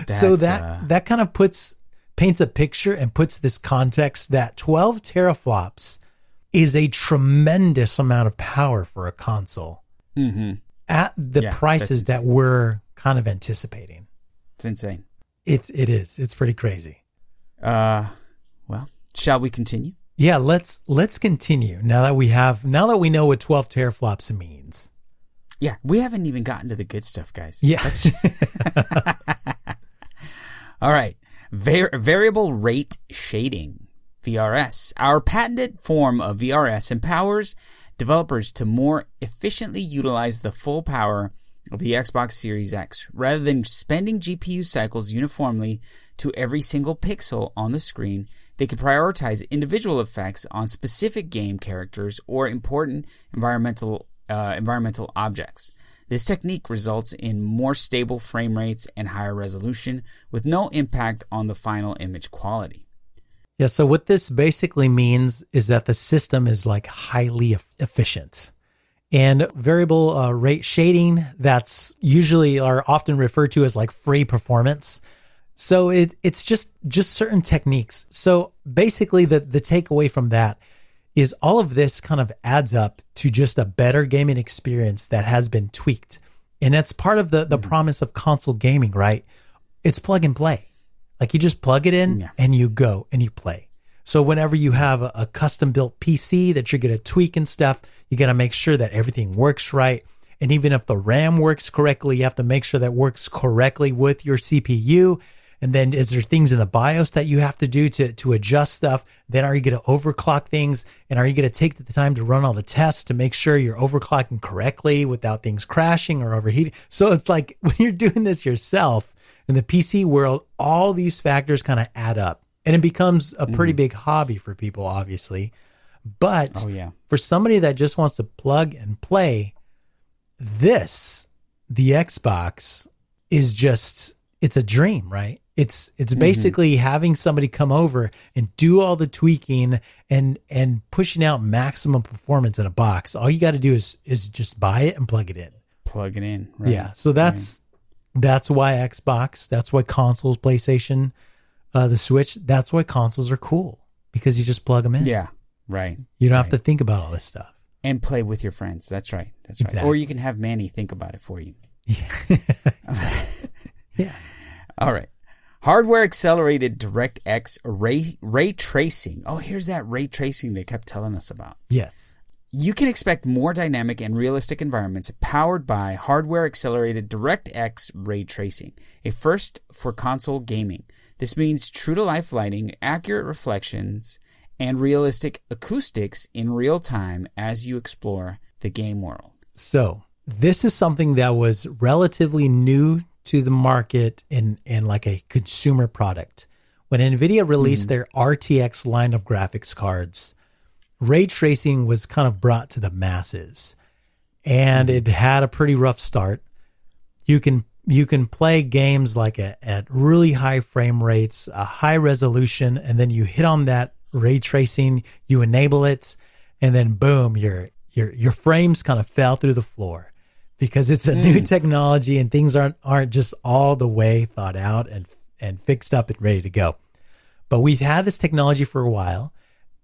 S1: so that uh... that kind of puts paints a picture and puts this context that 12 teraflops is a tremendous amount of power for a console mm-hmm. at the yeah, prices that we're kind of anticipating.
S2: It's insane.
S1: It's it is. It's pretty crazy.
S2: Uh, well, shall we continue?
S1: Yeah, let's let's continue now that we have now that we know what 12 teraflops means.
S2: Yeah, we haven't even gotten to the good stuff, guys.
S1: Yeah.
S2: All right. Var- variable rate shading, VRS. Our patented form of VRS empowers developers to more efficiently utilize the full power of the Xbox Series X rather than spending GPU cycles uniformly to every single pixel on the screen. They can prioritize individual effects on specific game characters or important environmental uh, environmental objects. This technique results in more stable frame rates and higher resolution with no impact on the final image quality.
S1: Yeah, so what this basically means is that the system is like highly efficient. And variable uh, rate shading, that's usually are often referred to as like free performance. So it, it's just just certain techniques. So basically the the takeaway from that is all of this kind of adds up to just a better gaming experience that has been tweaked. And that's part of the the mm-hmm. promise of console gaming, right? It's plug and play. Like you just plug it in yeah. and you go and you play. So whenever you have a, a custom built PC that you're going to tweak and stuff, you got to make sure that everything works right. And even if the RAM works correctly, you have to make sure that works correctly with your CPU and then is there things in the BIOS that you have to do to, to adjust stuff? Then are you going to overclock things? And are you going to take the time to run all the tests to make sure you're overclocking correctly without things crashing or overheating? So it's like when you're doing this yourself in the PC world, all these factors kind of add up and it becomes a pretty mm. big hobby for people, obviously. But oh, yeah. for somebody that just wants to plug and play, this, the Xbox, is just, it's a dream, right? It's it's mm-hmm. basically mm-hmm. having somebody come over and do all the tweaking and and pushing out maximum performance in a box. All you got to do is is just buy it and plug it in.
S2: Plug it in. Right.
S1: Yeah. So that's right. that's why Xbox. That's why consoles, PlayStation, uh, the Switch. That's why consoles are cool because you just plug them in.
S2: Yeah. Right.
S1: You don't
S2: right.
S1: have to think about all this stuff
S2: and play with your friends. That's right. That's exactly. right. Or you can have Manny think about it for you.
S1: Yeah.
S2: yeah. All right. Hardware accelerated DirectX ray, ray tracing. Oh, here's that ray tracing they kept telling us about.
S1: Yes.
S2: You can expect more dynamic and realistic environments powered by hardware accelerated DirectX ray tracing, a first for console gaming. This means true to life lighting, accurate reflections, and realistic acoustics in real time as you explore the game world.
S1: So this is something that was relatively new to the market in, in like a consumer product. When NVIDIA released hmm. their RTX line of graphics cards, ray tracing was kind of brought to the masses. And hmm. it had a pretty rough start. You can you can play games like a, at really high frame rates, a high resolution, and then you hit on that ray tracing, you enable it, and then boom, your your your frames kind of fell through the floor because it's a new technology and things aren't aren't just all the way thought out and and fixed up and ready to go. But we've had this technology for a while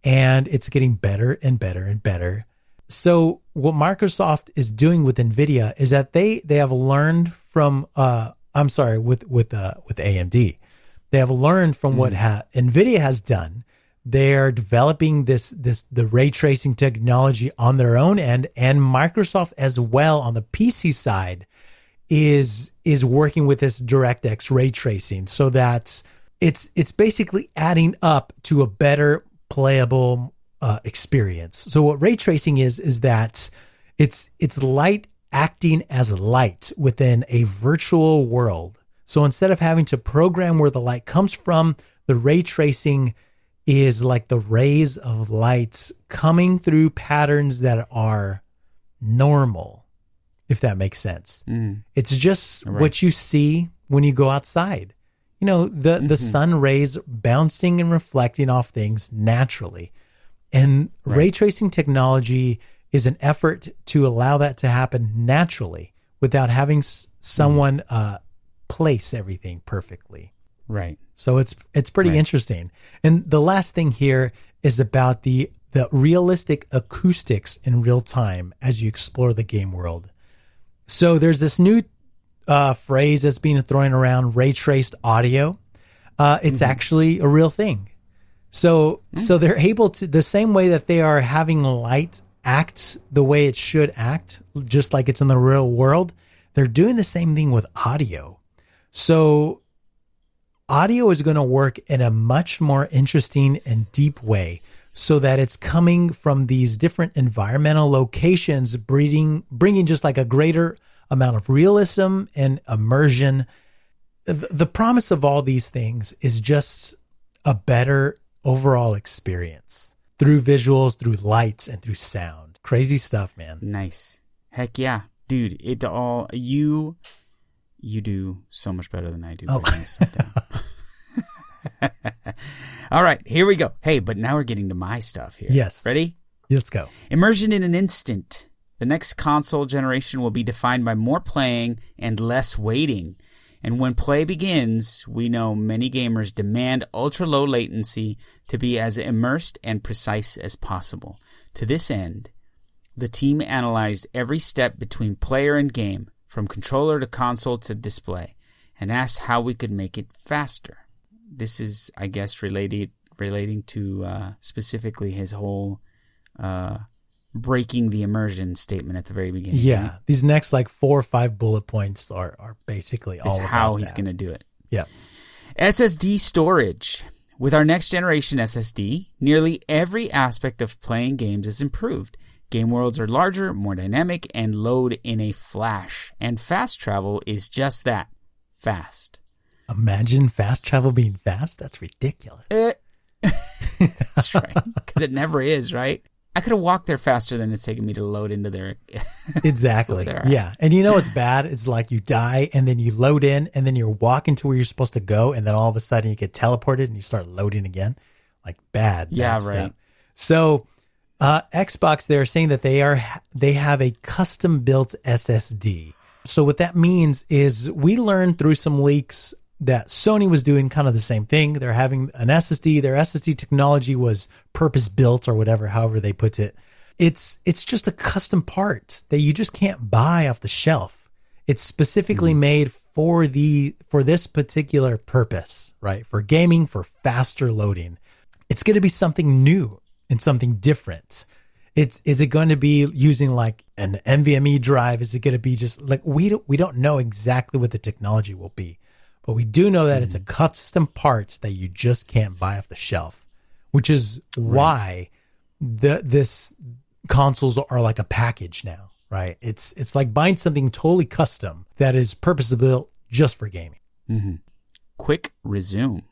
S1: and it's getting better and better and better. So what Microsoft is doing with Nvidia is that they they have learned from uh I'm sorry with with uh with AMD. They have learned from what ha- Nvidia has done. They're developing this this the ray tracing technology on their own end and Microsoft as well on the PC side is is working with this DirectX ray tracing so that it's it's basically adding up to a better playable uh, experience. So what ray tracing is is that it's it's light acting as light within a virtual world. So instead of having to program where the light comes from, the ray tracing is like the rays of lights coming through patterns that are normal, if that makes sense. Mm. It's just what you see when you go outside. You know, the, the mm-hmm. sun rays bouncing and reflecting off things naturally. And ray tracing technology is an effort to allow that to happen naturally without having s- mm. someone uh, place everything perfectly.
S2: Right.
S1: So it's it's pretty interesting. And the last thing here is about the the realistic acoustics in real time as you explore the game world. So there's this new uh, phrase that's being thrown around, ray traced audio. Uh, it's actually a real thing. So so they're able to the same way that they are having light act the way it should act, just like it's in the real world. They're doing the same thing with audio. So audio is going to work in a much more interesting and deep way so that it's coming from these different environmental locations breeding bringing just like a greater amount of realism and immersion the, the promise of all these things is just a better overall experience through visuals through lights and through sound crazy stuff man
S2: Nice. Heck yeah. Dude, it all you you do so much better than I do.
S1: Oh.
S2: breaking this stuff down. all right, here we go. Hey, but now we're getting to my stuff here.
S1: Yes.
S2: Ready?
S1: let's go
S2: Immersion in an instant. The next console generation will be defined by more playing and less waiting. And when play begins, we know many gamers demand ultra low latency to be as immersed and precise as possible. To this end, the team analyzed every step between player and game, from controller to console to display, and asked how we could make it faster. This is, I guess, related relating to uh, specifically his whole uh, breaking the immersion statement at the very beginning.
S1: yeah these next like four or five bullet points are are basically all about
S2: how he's going to do it.
S1: yeah
S2: SSD storage. With our next generation SSD, nearly every aspect of playing games is improved. Game worlds are larger, more dynamic, and load in a flash. And fast travel is just that fast.
S1: Imagine fast travel being fast. That's ridiculous. Eh.
S2: That's right. Because it never is, right? I could have walked there faster than it's taken me to load into their.
S1: Exactly. Yeah. And you know what's bad? It's like you die and then you load in and then you're walking to where you're supposed to go and then all of a sudden you get teleported and you start loading again. Like bad. bad
S2: Yeah,
S1: stuff.
S2: right.
S1: So uh, Xbox, they're saying that they are they have a custom built SSD. So what that means is we learned through some leaks that Sony was doing kind of the same thing. They're having an SSD. Their SSD technology was purpose built or whatever, however they put it. It's it's just a custom part that you just can't buy off the shelf. It's specifically made for the for this particular purpose, right? For gaming, for faster loading. It's going to be something new and something different. It's is it going to be using like an NVMe drive? Is it going to be just like we don't we don't know exactly what the technology will be, but we do know that it's a custom parts that you just can't buy off the shelf, which is why the this consoles are like a package now, right? It's it's like buying something totally custom that is purpose built just for gaming. Mm-hmm.
S2: Quick Resume.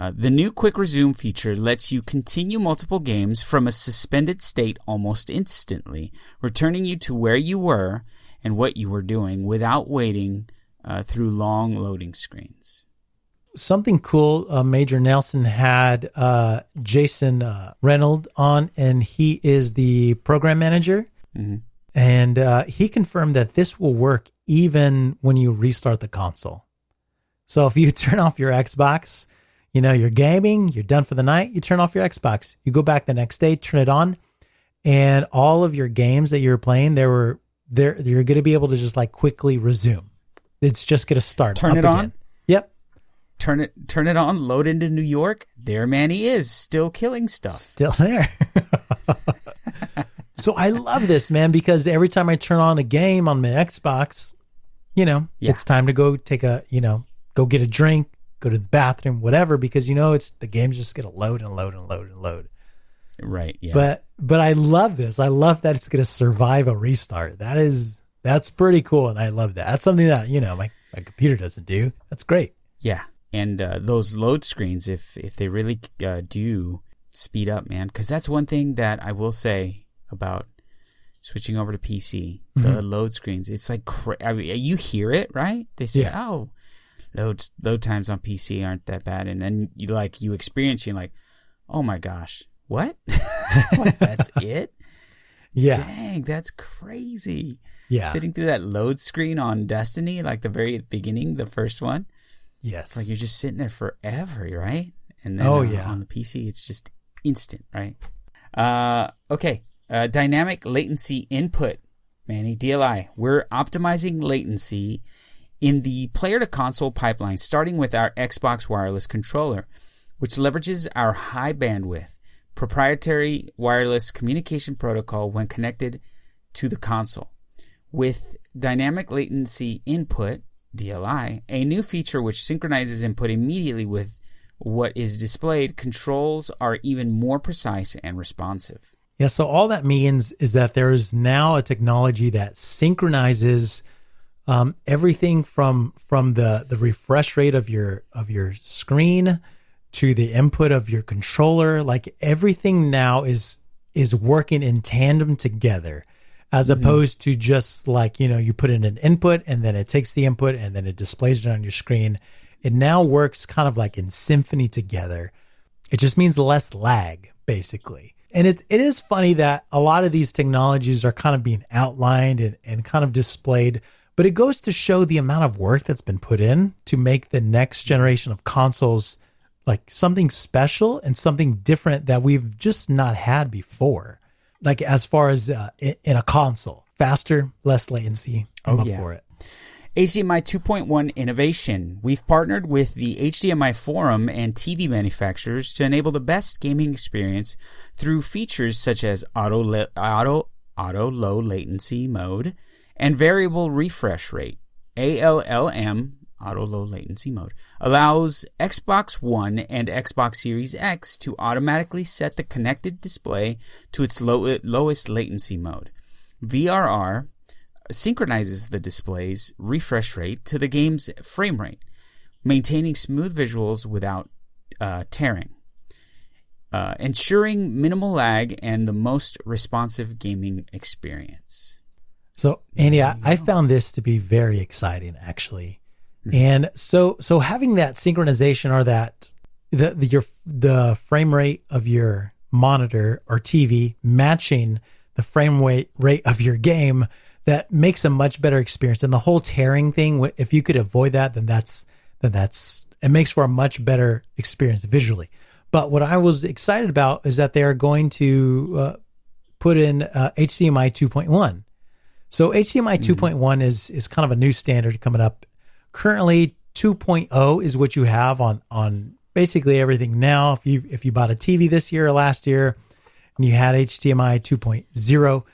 S2: Uh, the new Quick Resume feature lets you continue multiple games from a suspended state almost instantly, returning you to where you were and what you were doing without waiting uh, through long loading screens.
S1: something cool. Uh, Major Nelson had uh, Jason uh, Reynolds on, and he is the program manager. And uh, he confirmed that this will work even when you restart the console. So if you turn off your Xbox, you know, you're gaming, you're done for the night, you turn off your Xbox, you go back the next day, turn it on, and all of your games that you're playing, there were there you're going to be able to just like quickly resume. It's just going to start.
S2: Turn it on?
S1: again. Yep.
S2: Turn it, turn it on. Load into New York. There, man, he is still killing stuff.
S1: still there. so I love this, man, because every time I turn on a game on my Xbox, you know,
S2: Yeah.
S1: it's time to go take a, you know, go get a drink, go to the bathroom, whatever, because you know it's the game's just gonna load and load and load and load.
S2: Right. Yeah.
S1: But but I love this. I love that it's gonna survive a restart. That is that's pretty cool, and I love that. That's something that you know my my computer doesn't do. That's great.
S2: Yeah, and uh, those load screens, if if they really uh, do speed up, man, because that's one thing that I will say about switching over to PC.
S1: Mm-hmm.
S2: The load screens, it's like cra- I mean, you hear it, right? They say,
S1: Yeah.
S2: "Oh, load load times on PC aren't that bad," and then you like you experience, you're like, "Oh my gosh, what? That's it?
S1: Yeah,
S2: Dang, that's crazy."
S1: yeah,
S2: Sitting through that load screen on Destiny, like the very beginning, the first one.
S1: yes,
S2: like you're just sitting there forever, right? And then
S1: Oh,
S2: uh,
S1: yeah.
S2: on the PC, it's just instant, right? Uh, okay, uh, dynamic latency input, Manny DLI. We're optimizing latency in the player to console pipeline, starting with our Xbox wireless controller, which leverages our high bandwidth proprietary wireless communication protocol when connected to the console with dynamic latency input DLI, a new feature which synchronizes input immediately with what is displayed, controls are even more precise and responsive.
S1: Yeah, so all that means is that there is now a technology that synchronizes um, everything from from the the refresh rate of your of your screen to the input of your controller. Like everything now is is working in tandem together, as opposed to just like you know you put in an input and then it takes the input and then it displays it on your screen. It now works kind of like in symphony together. It just means less lag, basically. And it, it is funny that a lot of these technologies are kind of being outlined and, and kind of displayed, but it goes to show the amount of work that's been put in to make the next generation of consoles like something special and something different that we've just not had before. Like as far as uh, in a console, faster, less latency. I'm
S2: Oh,
S1: up
S2: yeah.
S1: for it.
S2: HDMI 2.1 innovation. We've partnered with the HDMI forum and TV manufacturers to enable the best gaming experience through features such as auto la- auto auto low latency mode and variable refresh rate. ALLM auto low latency mode allows Xbox One and Xbox Series X to automatically set the connected display to its low- lowest latency mode. VRR synchronizes the display's refresh rate to the game's frame rate, maintaining smooth visuals without uh, tearing, uh, ensuring minimal lag and the most responsive gaming experience.
S1: So, Andy, I, I found this to be very exciting, actually. And so, so having that synchronization or that the, the your the frame rate of your monitor or TV matching the frame rate rate of your game, that makes a much better experience. And the whole tearing thing, if you could avoid that, then that's then that's it makes for a much better experience visually. But what I was excited about is that they are going to uh, put in uh, HDMI 2.1. So HDMI 2.1 is is kind of a new standard coming up. Currently 2.0 is what you have on on basically everything now. If you if you bought a TV this year or last year and you had HDMI 2.0,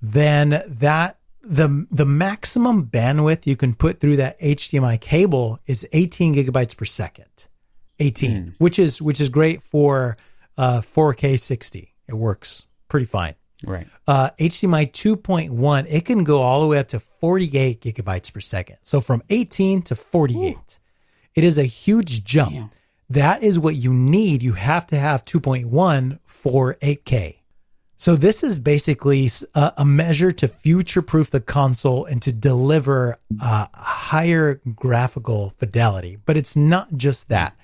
S1: then that the the maximum bandwidth you can put through that HDMI cable is 18 gigabytes per second. 18, which is which is great for uh, 4K 60. It works pretty fine.
S2: Right.
S1: Uh, HDMI 2.1, it can go all the way up to 48 gigabytes per second. So from 18 to 48. It is a huge jump.
S2: Damn.
S1: That is what you need. You have to have 2.1 for 8K. So this is basically a measure to future-proof the console and to deliver uh, higher graphical fidelity. But it's not just that.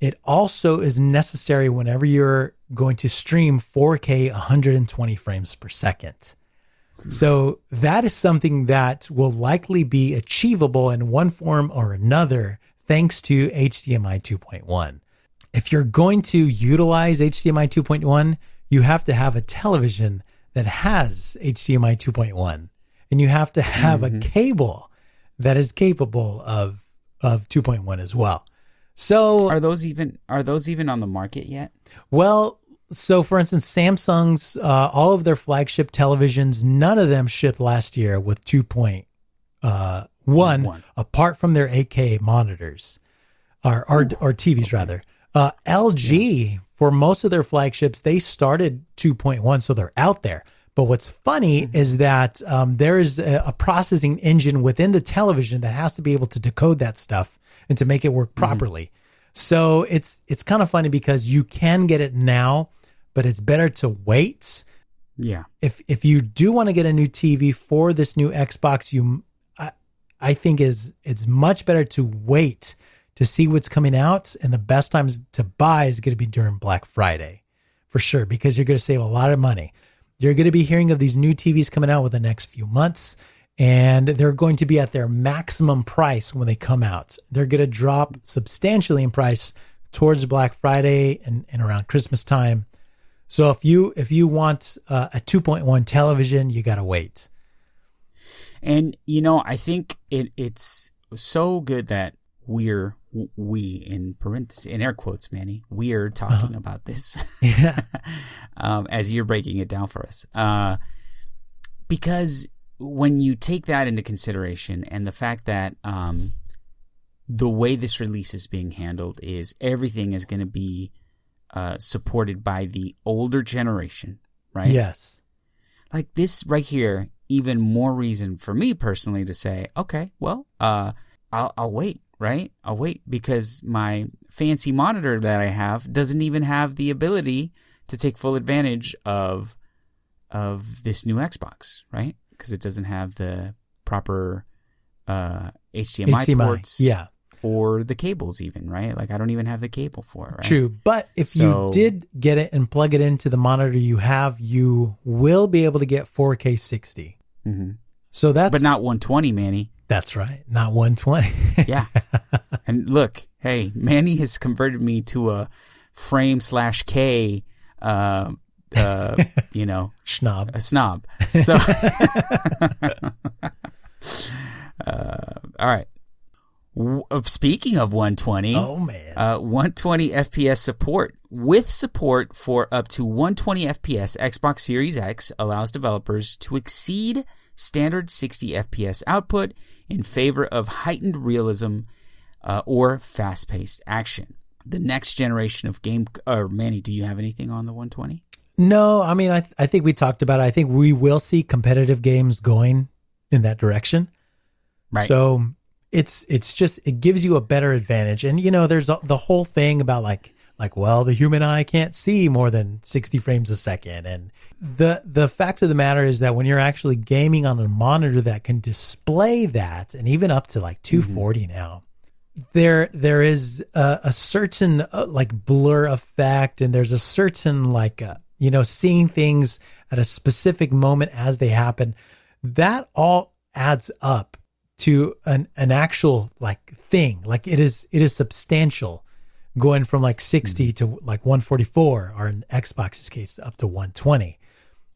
S1: It also is necessary whenever you're going to stream 4K 120 frames per second. So that is something that will likely be achievable in one form or another thanks to HDMI 2.1. If you're going to utilize HDMI 2.1, you have to have a television that has HDMI 2.1 and you have to have a mm-hmm. cable that is capable of of 2.1 as well. So
S2: Are those even are those even on the market yet?
S1: well, so for instance, Samsung's uh, all of their flagship televisions, none of them shipped last year with 2.1, uh, apart from their 8K monitors. Or or, or TVs rather. Uh, LG for most of their flagships, they started 2.1, so they're out there. But what's funny is that um, there is a, a processing engine within the television that has to be able to decode that stuff and to make it work properly. So it's it's kind of funny because you can get it now, but it's better to wait.
S2: Yeah.
S1: If if you do want to get a new TV for this new Xbox, you I, I think is it's much better to wait to see what's coming out, and the best times to buy is going to be during Black Friday, for sure, because you're going to save a lot of money. You're going to be hearing of these new TVs coming out within the next few months, and they're going to be at their maximum price when they come out. They're going to drop substantially in price towards Black Friday and, and around Christmas time. So if you if you want uh, a 2.1 television, you got to wait.
S2: And you know, I think it it's so good that we're we in parentheses in air quotes, Manny, we're talking about this
S1: Yeah.
S2: um, as you're breaking it down for us. Uh, because when you take that into consideration and the fact that um, the way this release is being handled is everything is going to be uh, supported by the older generation, right?
S1: Yes.
S2: like this right here even more reason for me personally to say okay well uh i'll i'll wait right i'll wait because my fancy monitor that i have doesn't even have the ability to take full advantage of of this new xbox right because it doesn't have the proper uh hdmi,
S1: HDMI.
S2: ports
S1: Yeah.
S2: Or the cables even right like i don't even have the cable for it right
S1: True. But if
S2: So-
S1: you did get it and plug it into the monitor you have, you will be able to get 4K 60.
S2: hmm
S1: So that's
S2: but not 120 manny
S1: That's right. Not 120.
S2: Yeah. and look, hey, Manny has converted me to a frame slash K, uh, uh, you know,
S1: snob,
S2: a snob. So, uh, all right. Uh, Speaking of 120,
S1: Oh man.
S2: uh, 120 FPS support. With support for up to 120 FPS, Xbox Series X allows developers to exceed standard 60 FPS output in favor of heightened realism uh, or fast paced action. The next generation of game. Or, Manny, do you have anything on the 120?
S1: no, I mean I I think we talked about it. I think we will see competitive games going in that direction.
S2: Right.
S1: So it's it's just it gives you a better advantage. And you know, there's a, the whole thing about like like well, the human eye can't see more than 60 frames a second. And the the fact of the matter is that when you're actually gaming on a monitor that can display that and even up to like 240 now there there is a, a certain uh, like blur effect and there's a certain like uh, you know seeing things at a specific moment as they happen. That all adds up to an an actual like thing like it is it is substantial going from like 60 mm-hmm. to like 144 or in Xbox's case up to 120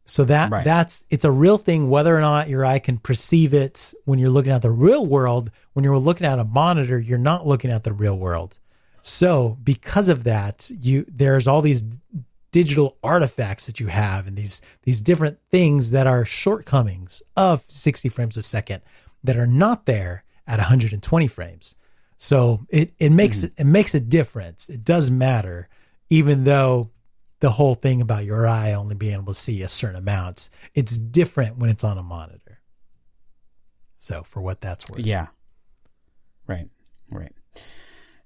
S1: so that
S2: Right.
S1: that's it's a real thing whether or not your eye can perceive it when you're looking at the real world. When you're looking at a monitor, you're not looking at the real world. So because of that, you there's all these digital artifacts that you have and these these different things that are shortcomings of 60 frames a second that are not there at 120 frames. So it it makes hmm. it makes a difference. It does matter, even though the whole thing about your eye only being able to see a certain amount, it's different when it's on a monitor. So for what that's worth.
S2: Yeah. Right. Right.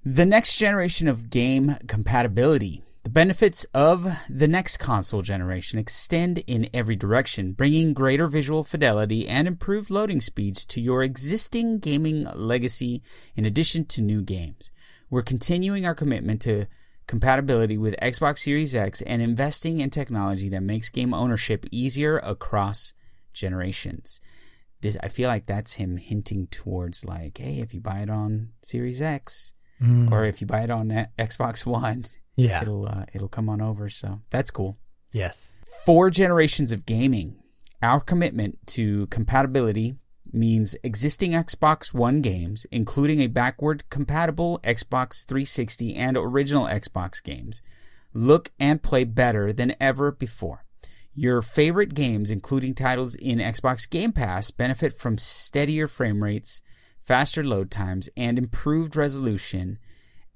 S2: The next generation of game compatibility. The benefits of the next console generation extend in every direction, bringing greater visual fidelity and improved loading speeds to your existing gaming legacy in addition to new games. We're continuing our commitment to compatibility with Xbox Series X and investing in technology that makes game ownership easier across generations. This I feel like that's him hinting towards like, hey, if you buy it on Series X mm. or if you buy it on Xbox One,
S1: Yeah.
S2: it'll uh, it'll come on over. So that's cool.
S1: Yes.
S2: Four generations of gaming. Our commitment to compatibility means existing Xbox One games, including a backward compatible Xbox 360 and original Xbox games, look and play better than ever before. Your favorite games, including titles in Xbox Game Pass, benefit from steadier frame rates, faster load times, and improved resolution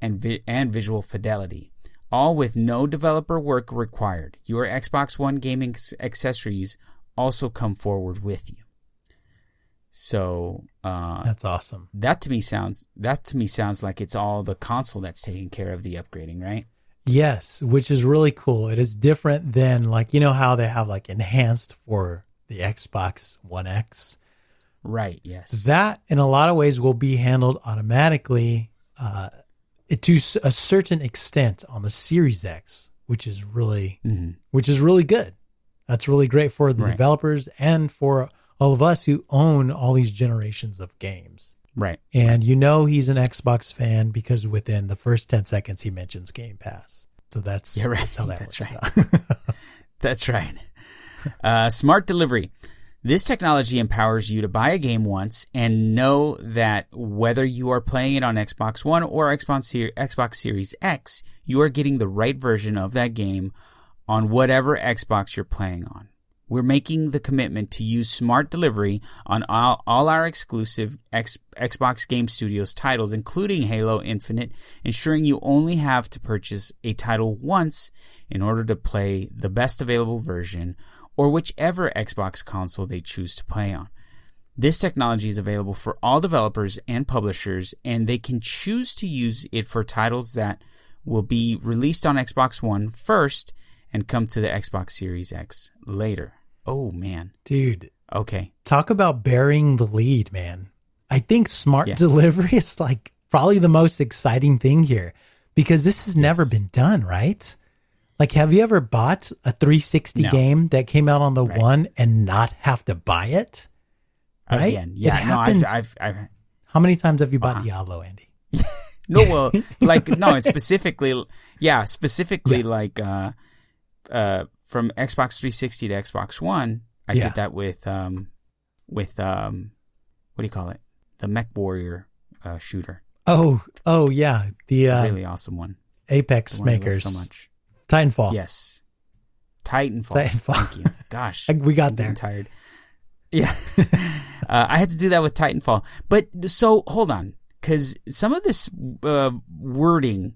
S2: and, vi- and visual fidelity, all with no developer work required. Your Xbox One gaming accessories also come forward with you. So uh,
S1: That's awesome.
S2: that to me sounds that to me sounds like it's all the console that's taking care of the upgrading, right?
S1: Yes, which is really cool. It is different than like you know how they have like enhanced for the Xbox One X.
S2: Right. Yes.
S1: That in a lot of ways will be handled automatically uh, to a certain extent on the Series X, which is really
S2: Mhm.
S1: which is really good. That's really great for the
S2: Right.
S1: developers and for all of us who own all these generations of games.
S2: Right.
S1: And you know he's an Xbox fan because within the first 10 seconds he mentions Game Pass. So that's,
S2: Yeah, right.
S1: that's how that
S2: That's
S1: works
S2: right.
S1: out.
S2: That's right. Uh, smart delivery. This technology empowers you to buy a game once and know that whether you are playing it on Xbox One or Xbox, Series X, you are getting the right version of that game on whatever Xbox you're playing on. We're making the commitment to use smart delivery on all, all our exclusive X, Xbox Game Studios titles, including Halo Infinite, ensuring you only have to purchase a title once in order to play the best available version or whichever Xbox console they choose to play on. This technology is available for all developers and publishers, and they can choose to use it for titles that will be released on Xbox One first and come to the Xbox Series X later. Oh man.
S1: Dude,
S2: Okay.
S1: talk about bearing the lead, man. I think smart
S2: Yeah.
S1: delivery is like probably the most exciting thing here because this has never been done, right? Like, have you ever bought a 360
S2: No.
S1: game that came out on the
S2: Right.
S1: one and not have to buy it? Right?
S2: Again,
S1: It
S2: yeah. No, I've,
S1: happens.
S2: I've, I've,
S1: How many times have you bought
S2: Uh-huh.
S1: Diablo, Andy?
S2: no, well, like, no, it's specifically, yeah, specifically
S1: Yeah.
S2: like, uh, uh, from Xbox 360 to Xbox One, I
S1: Yeah.
S2: did that with, um, with, um, what do you call it? The Mech Warrior, uh, shooter.
S1: Oh, oh yeah, the uh,
S2: really awesome one.
S1: Apex
S2: The one
S1: makers,
S2: so much.
S1: Titanfall.
S2: Yes. Titanfall.
S1: Titanfall.
S2: Thank you. Gosh.
S1: We got
S2: I'm
S1: there.
S2: tired. Yeah. uh, I had to do that with Titanfall. But so hold on. Because some of this uh, wording,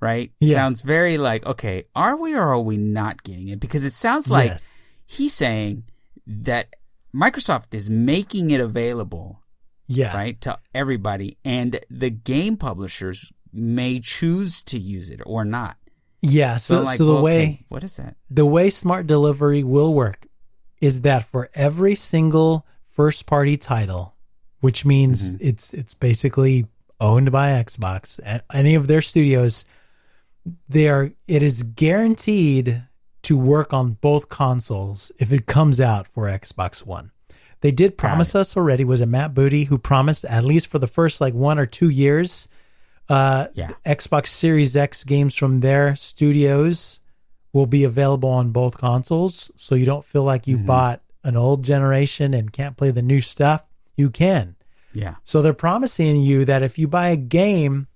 S2: right,
S1: Yeah.
S2: sounds very like, okay, are we or are we not getting it? Because it sounds like
S1: Yes.
S2: he's saying that Microsoft is making it available,
S1: Yeah.
S2: right, to everybody, and the game publishers may choose to use it or not.
S1: Yeah. So,
S2: So, like,
S1: so the
S2: well,
S1: way
S2: okay, what is that?
S1: the way smart delivery will work is that for every single first party title, which means
S2: Mm-hmm.
S1: it's it's basically owned by Xbox and any of their studios, they are it is guaranteed to work on both consoles if it comes out for Xbox One. They did promise us already was it Matt Booty who promised at least for the first like one or two years uh
S2: Yeah.
S1: Xbox Series X games from their studios will be available on both consoles. So you don't feel like you bought an old generation and can't play the new stuff. You can.
S2: Yeah.
S1: So they're promising you that if you buy a game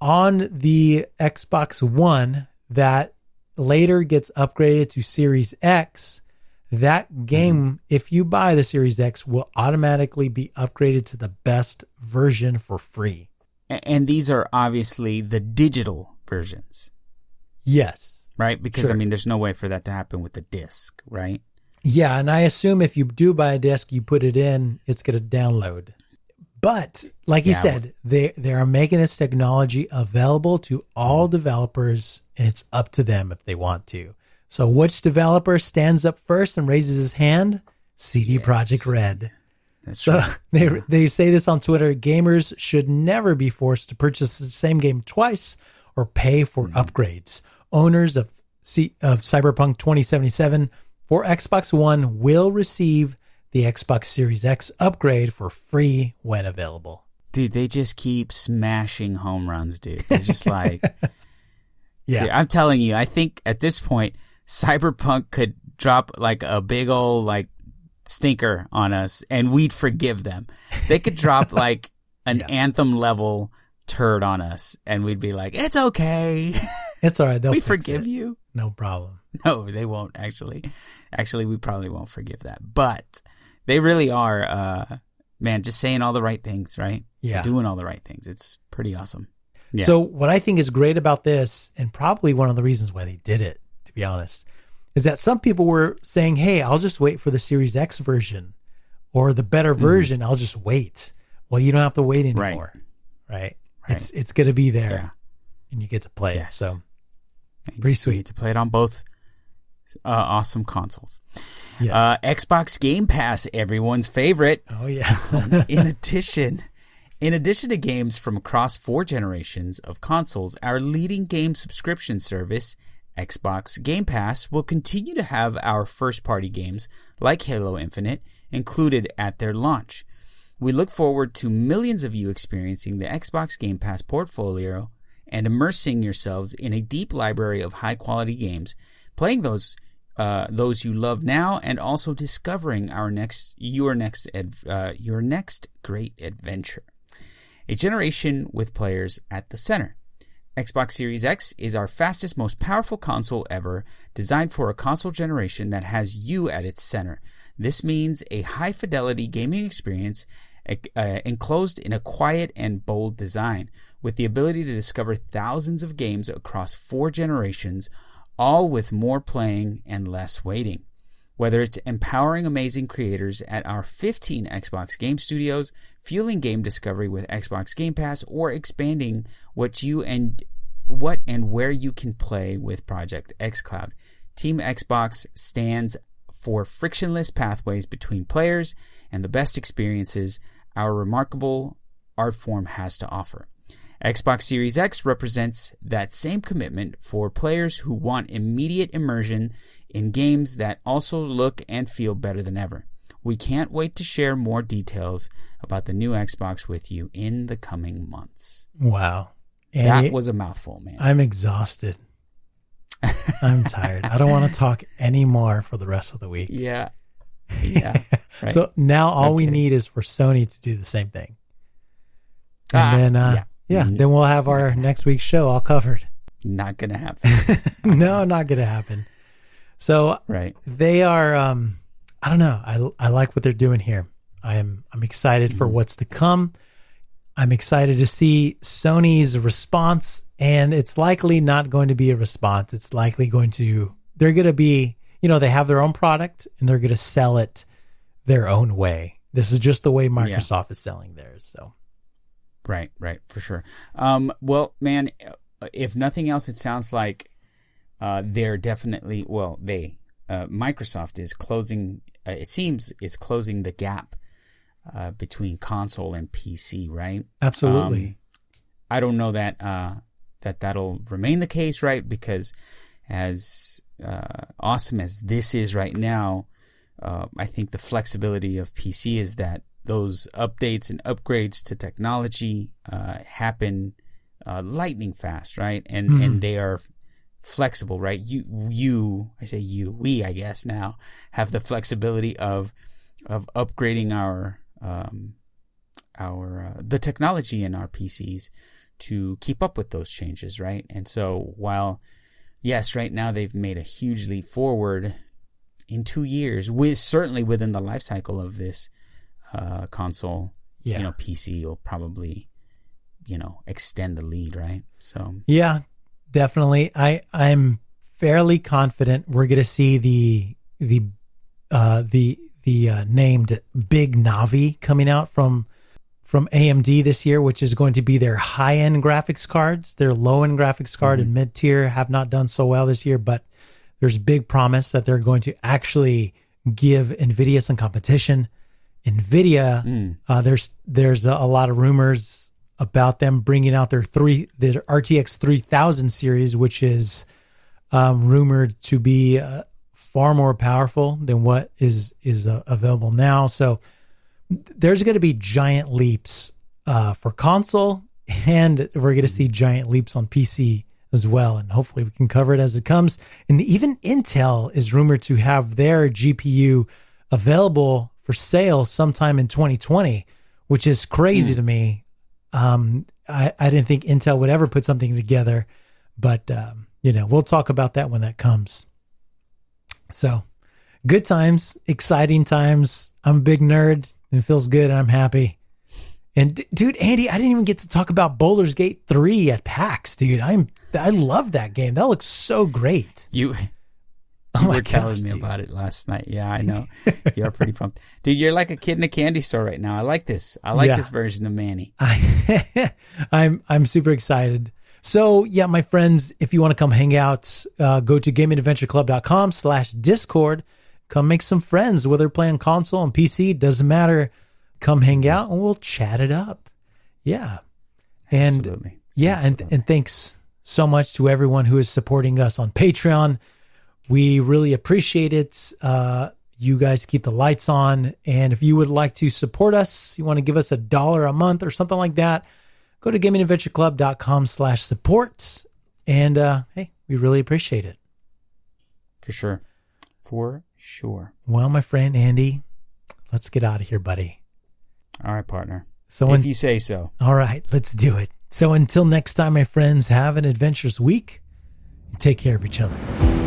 S1: on the Xbox One that later gets upgraded to Series X, that game, mm-hmm. if you buy the Series X, will automatically be upgraded to the best version for free.
S2: And these are obviously the digital versions.
S1: Yes.
S2: Right? Because, sure. I mean, there's no way for that to happen with the disc, right?
S1: Yeah. And I assume if you do buy a disc, you put it in, it's going to download. But like you yeah. said, they they are making this technology available to all developers, and it's up to them if they want to. So, which developer stands up first and raises his hand? CD yes. Projekt Red. That's so true. they they say this on Twitter. Gamers should never be forced to purchase the same game twice or pay for mm-hmm. upgrades. Owners of C, of Cyberpunk 2077 for Xbox One will receive the Xbox Series X upgrade for free when available.
S2: Dude, they just keep smashing home runs, dude. They're just like,
S1: yeah.
S2: Dude, I'm telling you, I think at this point, Cyberpunk could drop like a big old like stinker on us and we'd forgive them. They could drop like an yeah. anthem level turd on us and we'd be like, it's okay.
S1: It's all right. They'll
S2: we forgive it. you.
S1: No problem.
S2: No, they won't actually. Actually, we probably won't forgive that. But they really are, uh, man, just saying all the right things, right?
S1: Yeah.
S2: Doing all the right things. It's pretty awesome. Yeah.
S1: So, what I think is great about this, and probably one of the reasons why they did it, to be honest, is that some people were saying, hey, I'll just wait for the Series X version or the better mm-hmm. version. Mm. I'll just wait. Well, you don't have to wait anymore. Right. right? right. It's it's going to be there yeah. and you get to play yes. it. So, pretty sweet.
S2: to play it on both uh, awesome consoles. Yes. Uh, Xbox Game Pass, everyone's favorite.
S1: Oh yeah.
S2: in addition, in addition to games from across four generations of consoles, our leading game subscription service, Xbox Game Pass, will continue to have our first-party games like Halo Infinite included at their launch. We look forward to millions of you experiencing the Xbox Game Pass portfolio and immersing yourselves in a deep library of high-quality games playing those uh, those you love now, and also discovering our next your next uh, your next great adventure. A generation with players at the center. Xbox Series X is our fastest, most powerful console ever, designed for a console generation that has you at its center. This means a high fidelity gaming experience uh, enclosed in a quiet and bold design, with the ability to discover thousands of games across four generations all with more playing and less waiting. Whether it's empowering amazing creators at our 15 Xbox Game Studios, fueling game discovery with Xbox Game Pass, or expanding what you and what and where you can play with Project xCloud, Team Xbox stands for frictionless pathways between players and the best experiences our remarkable art form has to offer. Xbox Series X represents that same commitment for players who want immediate immersion in games that also look and feel better than ever. We can't wait to share more details about the new Xbox with you in the coming months.
S1: Wow.
S2: And that was a mouthful, man.
S1: I'm exhausted. I'm tired. I don't want to talk anymore for the rest of the week.
S2: Yeah. Yeah.
S1: Right. so now all we need is for Sony to do the same thing. And ah, then uh, yeah. Yeah, then we'll have our next week's show all covered.
S2: Not gonna happen.
S1: no, not gonna happen. So
S2: right,
S1: they are. Um, I don't know. I I like what they're doing here. I am I'm excited for mm-hmm. what's to come. I'm excited to see Sony's response, and it's likely not going to be a response. It's likely going to they're going to be you know they have their own product and they're going to sell it their own way. This is just the way Microsoft yeah. is selling theirs. So
S2: Right, right, for sure. Um, well, man, if nothing else, it sounds like uh, they're definitely well, they uh, Microsoft is closing. Uh, it seems is closing the gap uh, between console and PC. Right?
S1: Absolutely. Um,
S2: I don't know that uh, that that'll remain the case, right? Because as uh, awesome as this is right now, I think the flexibility of PC is that those updates and upgrades to technology uh, happen uh, lightning fast, right? And mm-hmm. and they are flexible, right? You you I say you we I guess now have the flexibility of of upgrading our um, our uh, the technology in our PCs to keep up with those changes, right? And so while yes, right now they've made a huge leap forward in two years, with certainly within the life cycle of this uh, console.
S1: Yeah.
S2: You know, PC will probably, you know, extend the lead, right? So
S1: Yeah, definitely. I I'm fairly confident we're going to see the the uh, the the uh, named Big Navi coming out from from AMD this year, which is going to be their high end graphics cards. Their low end graphics card and mid tier have not done so well this year, but there's big promise that they're going to actually give Nvidia some competition. Nvidia, uh, there's there's a, a lot of rumors about them bringing out their three their RTX 3000 series, which is um, rumored to be uh, far more powerful than what is is uh, available now. So there's going to be giant leaps uh, for console, and we're going to see giant leaps on PC as well. And hopefully, we can cover it as it comes. And even Intel is rumored to have their GPU available for sale sometime in 2020, which is crazy to me. Um, I, I didn't think Intel would ever put something together, but um, you know, we'll talk about that when that comes. So, good times, exciting times. I'm a big nerd. And it feels good, and I'm happy. And d- dude, Andy, I didn't even get to talk about Baldur's Gate three at PAX, dude. I'm I love that game. That looks so great.
S2: you.
S1: Oh
S2: You were telling
S1: gosh,
S2: me
S1: dude.
S2: about it last night. Yeah, I know. You're pretty pumped. Dude, you're like a kid in a candy store right now. I like this. I like
S1: Yeah.
S2: this version of Manny.
S1: I, I'm I'm super excited. So yeah, my friends, if you want to come hang out, uh, go to gamingadventureclub.com slash discord. Come make some friends, whether playing console and PC, doesn't matter. Come hang out and we'll chat it up. Yeah. And
S2: Absolutely.
S1: yeah, and, and thanks so much to everyone who is supporting us on Patreon. We really appreciate it. Uh, you guys keep the lights on. And if you would like to support us, you want to give us a dollar a month or something like that, go to gamingadventureclub.com slash support. And uh, hey, we really appreciate it.
S2: For sure. For sure.
S1: Well, my friend Andy, let's get out of here, buddy.
S2: All right, partner.
S1: So,
S2: if
S1: un-
S2: you say so.
S1: all right, let's do it. So until next time, my friends, have an adventurous week. Take care of each other.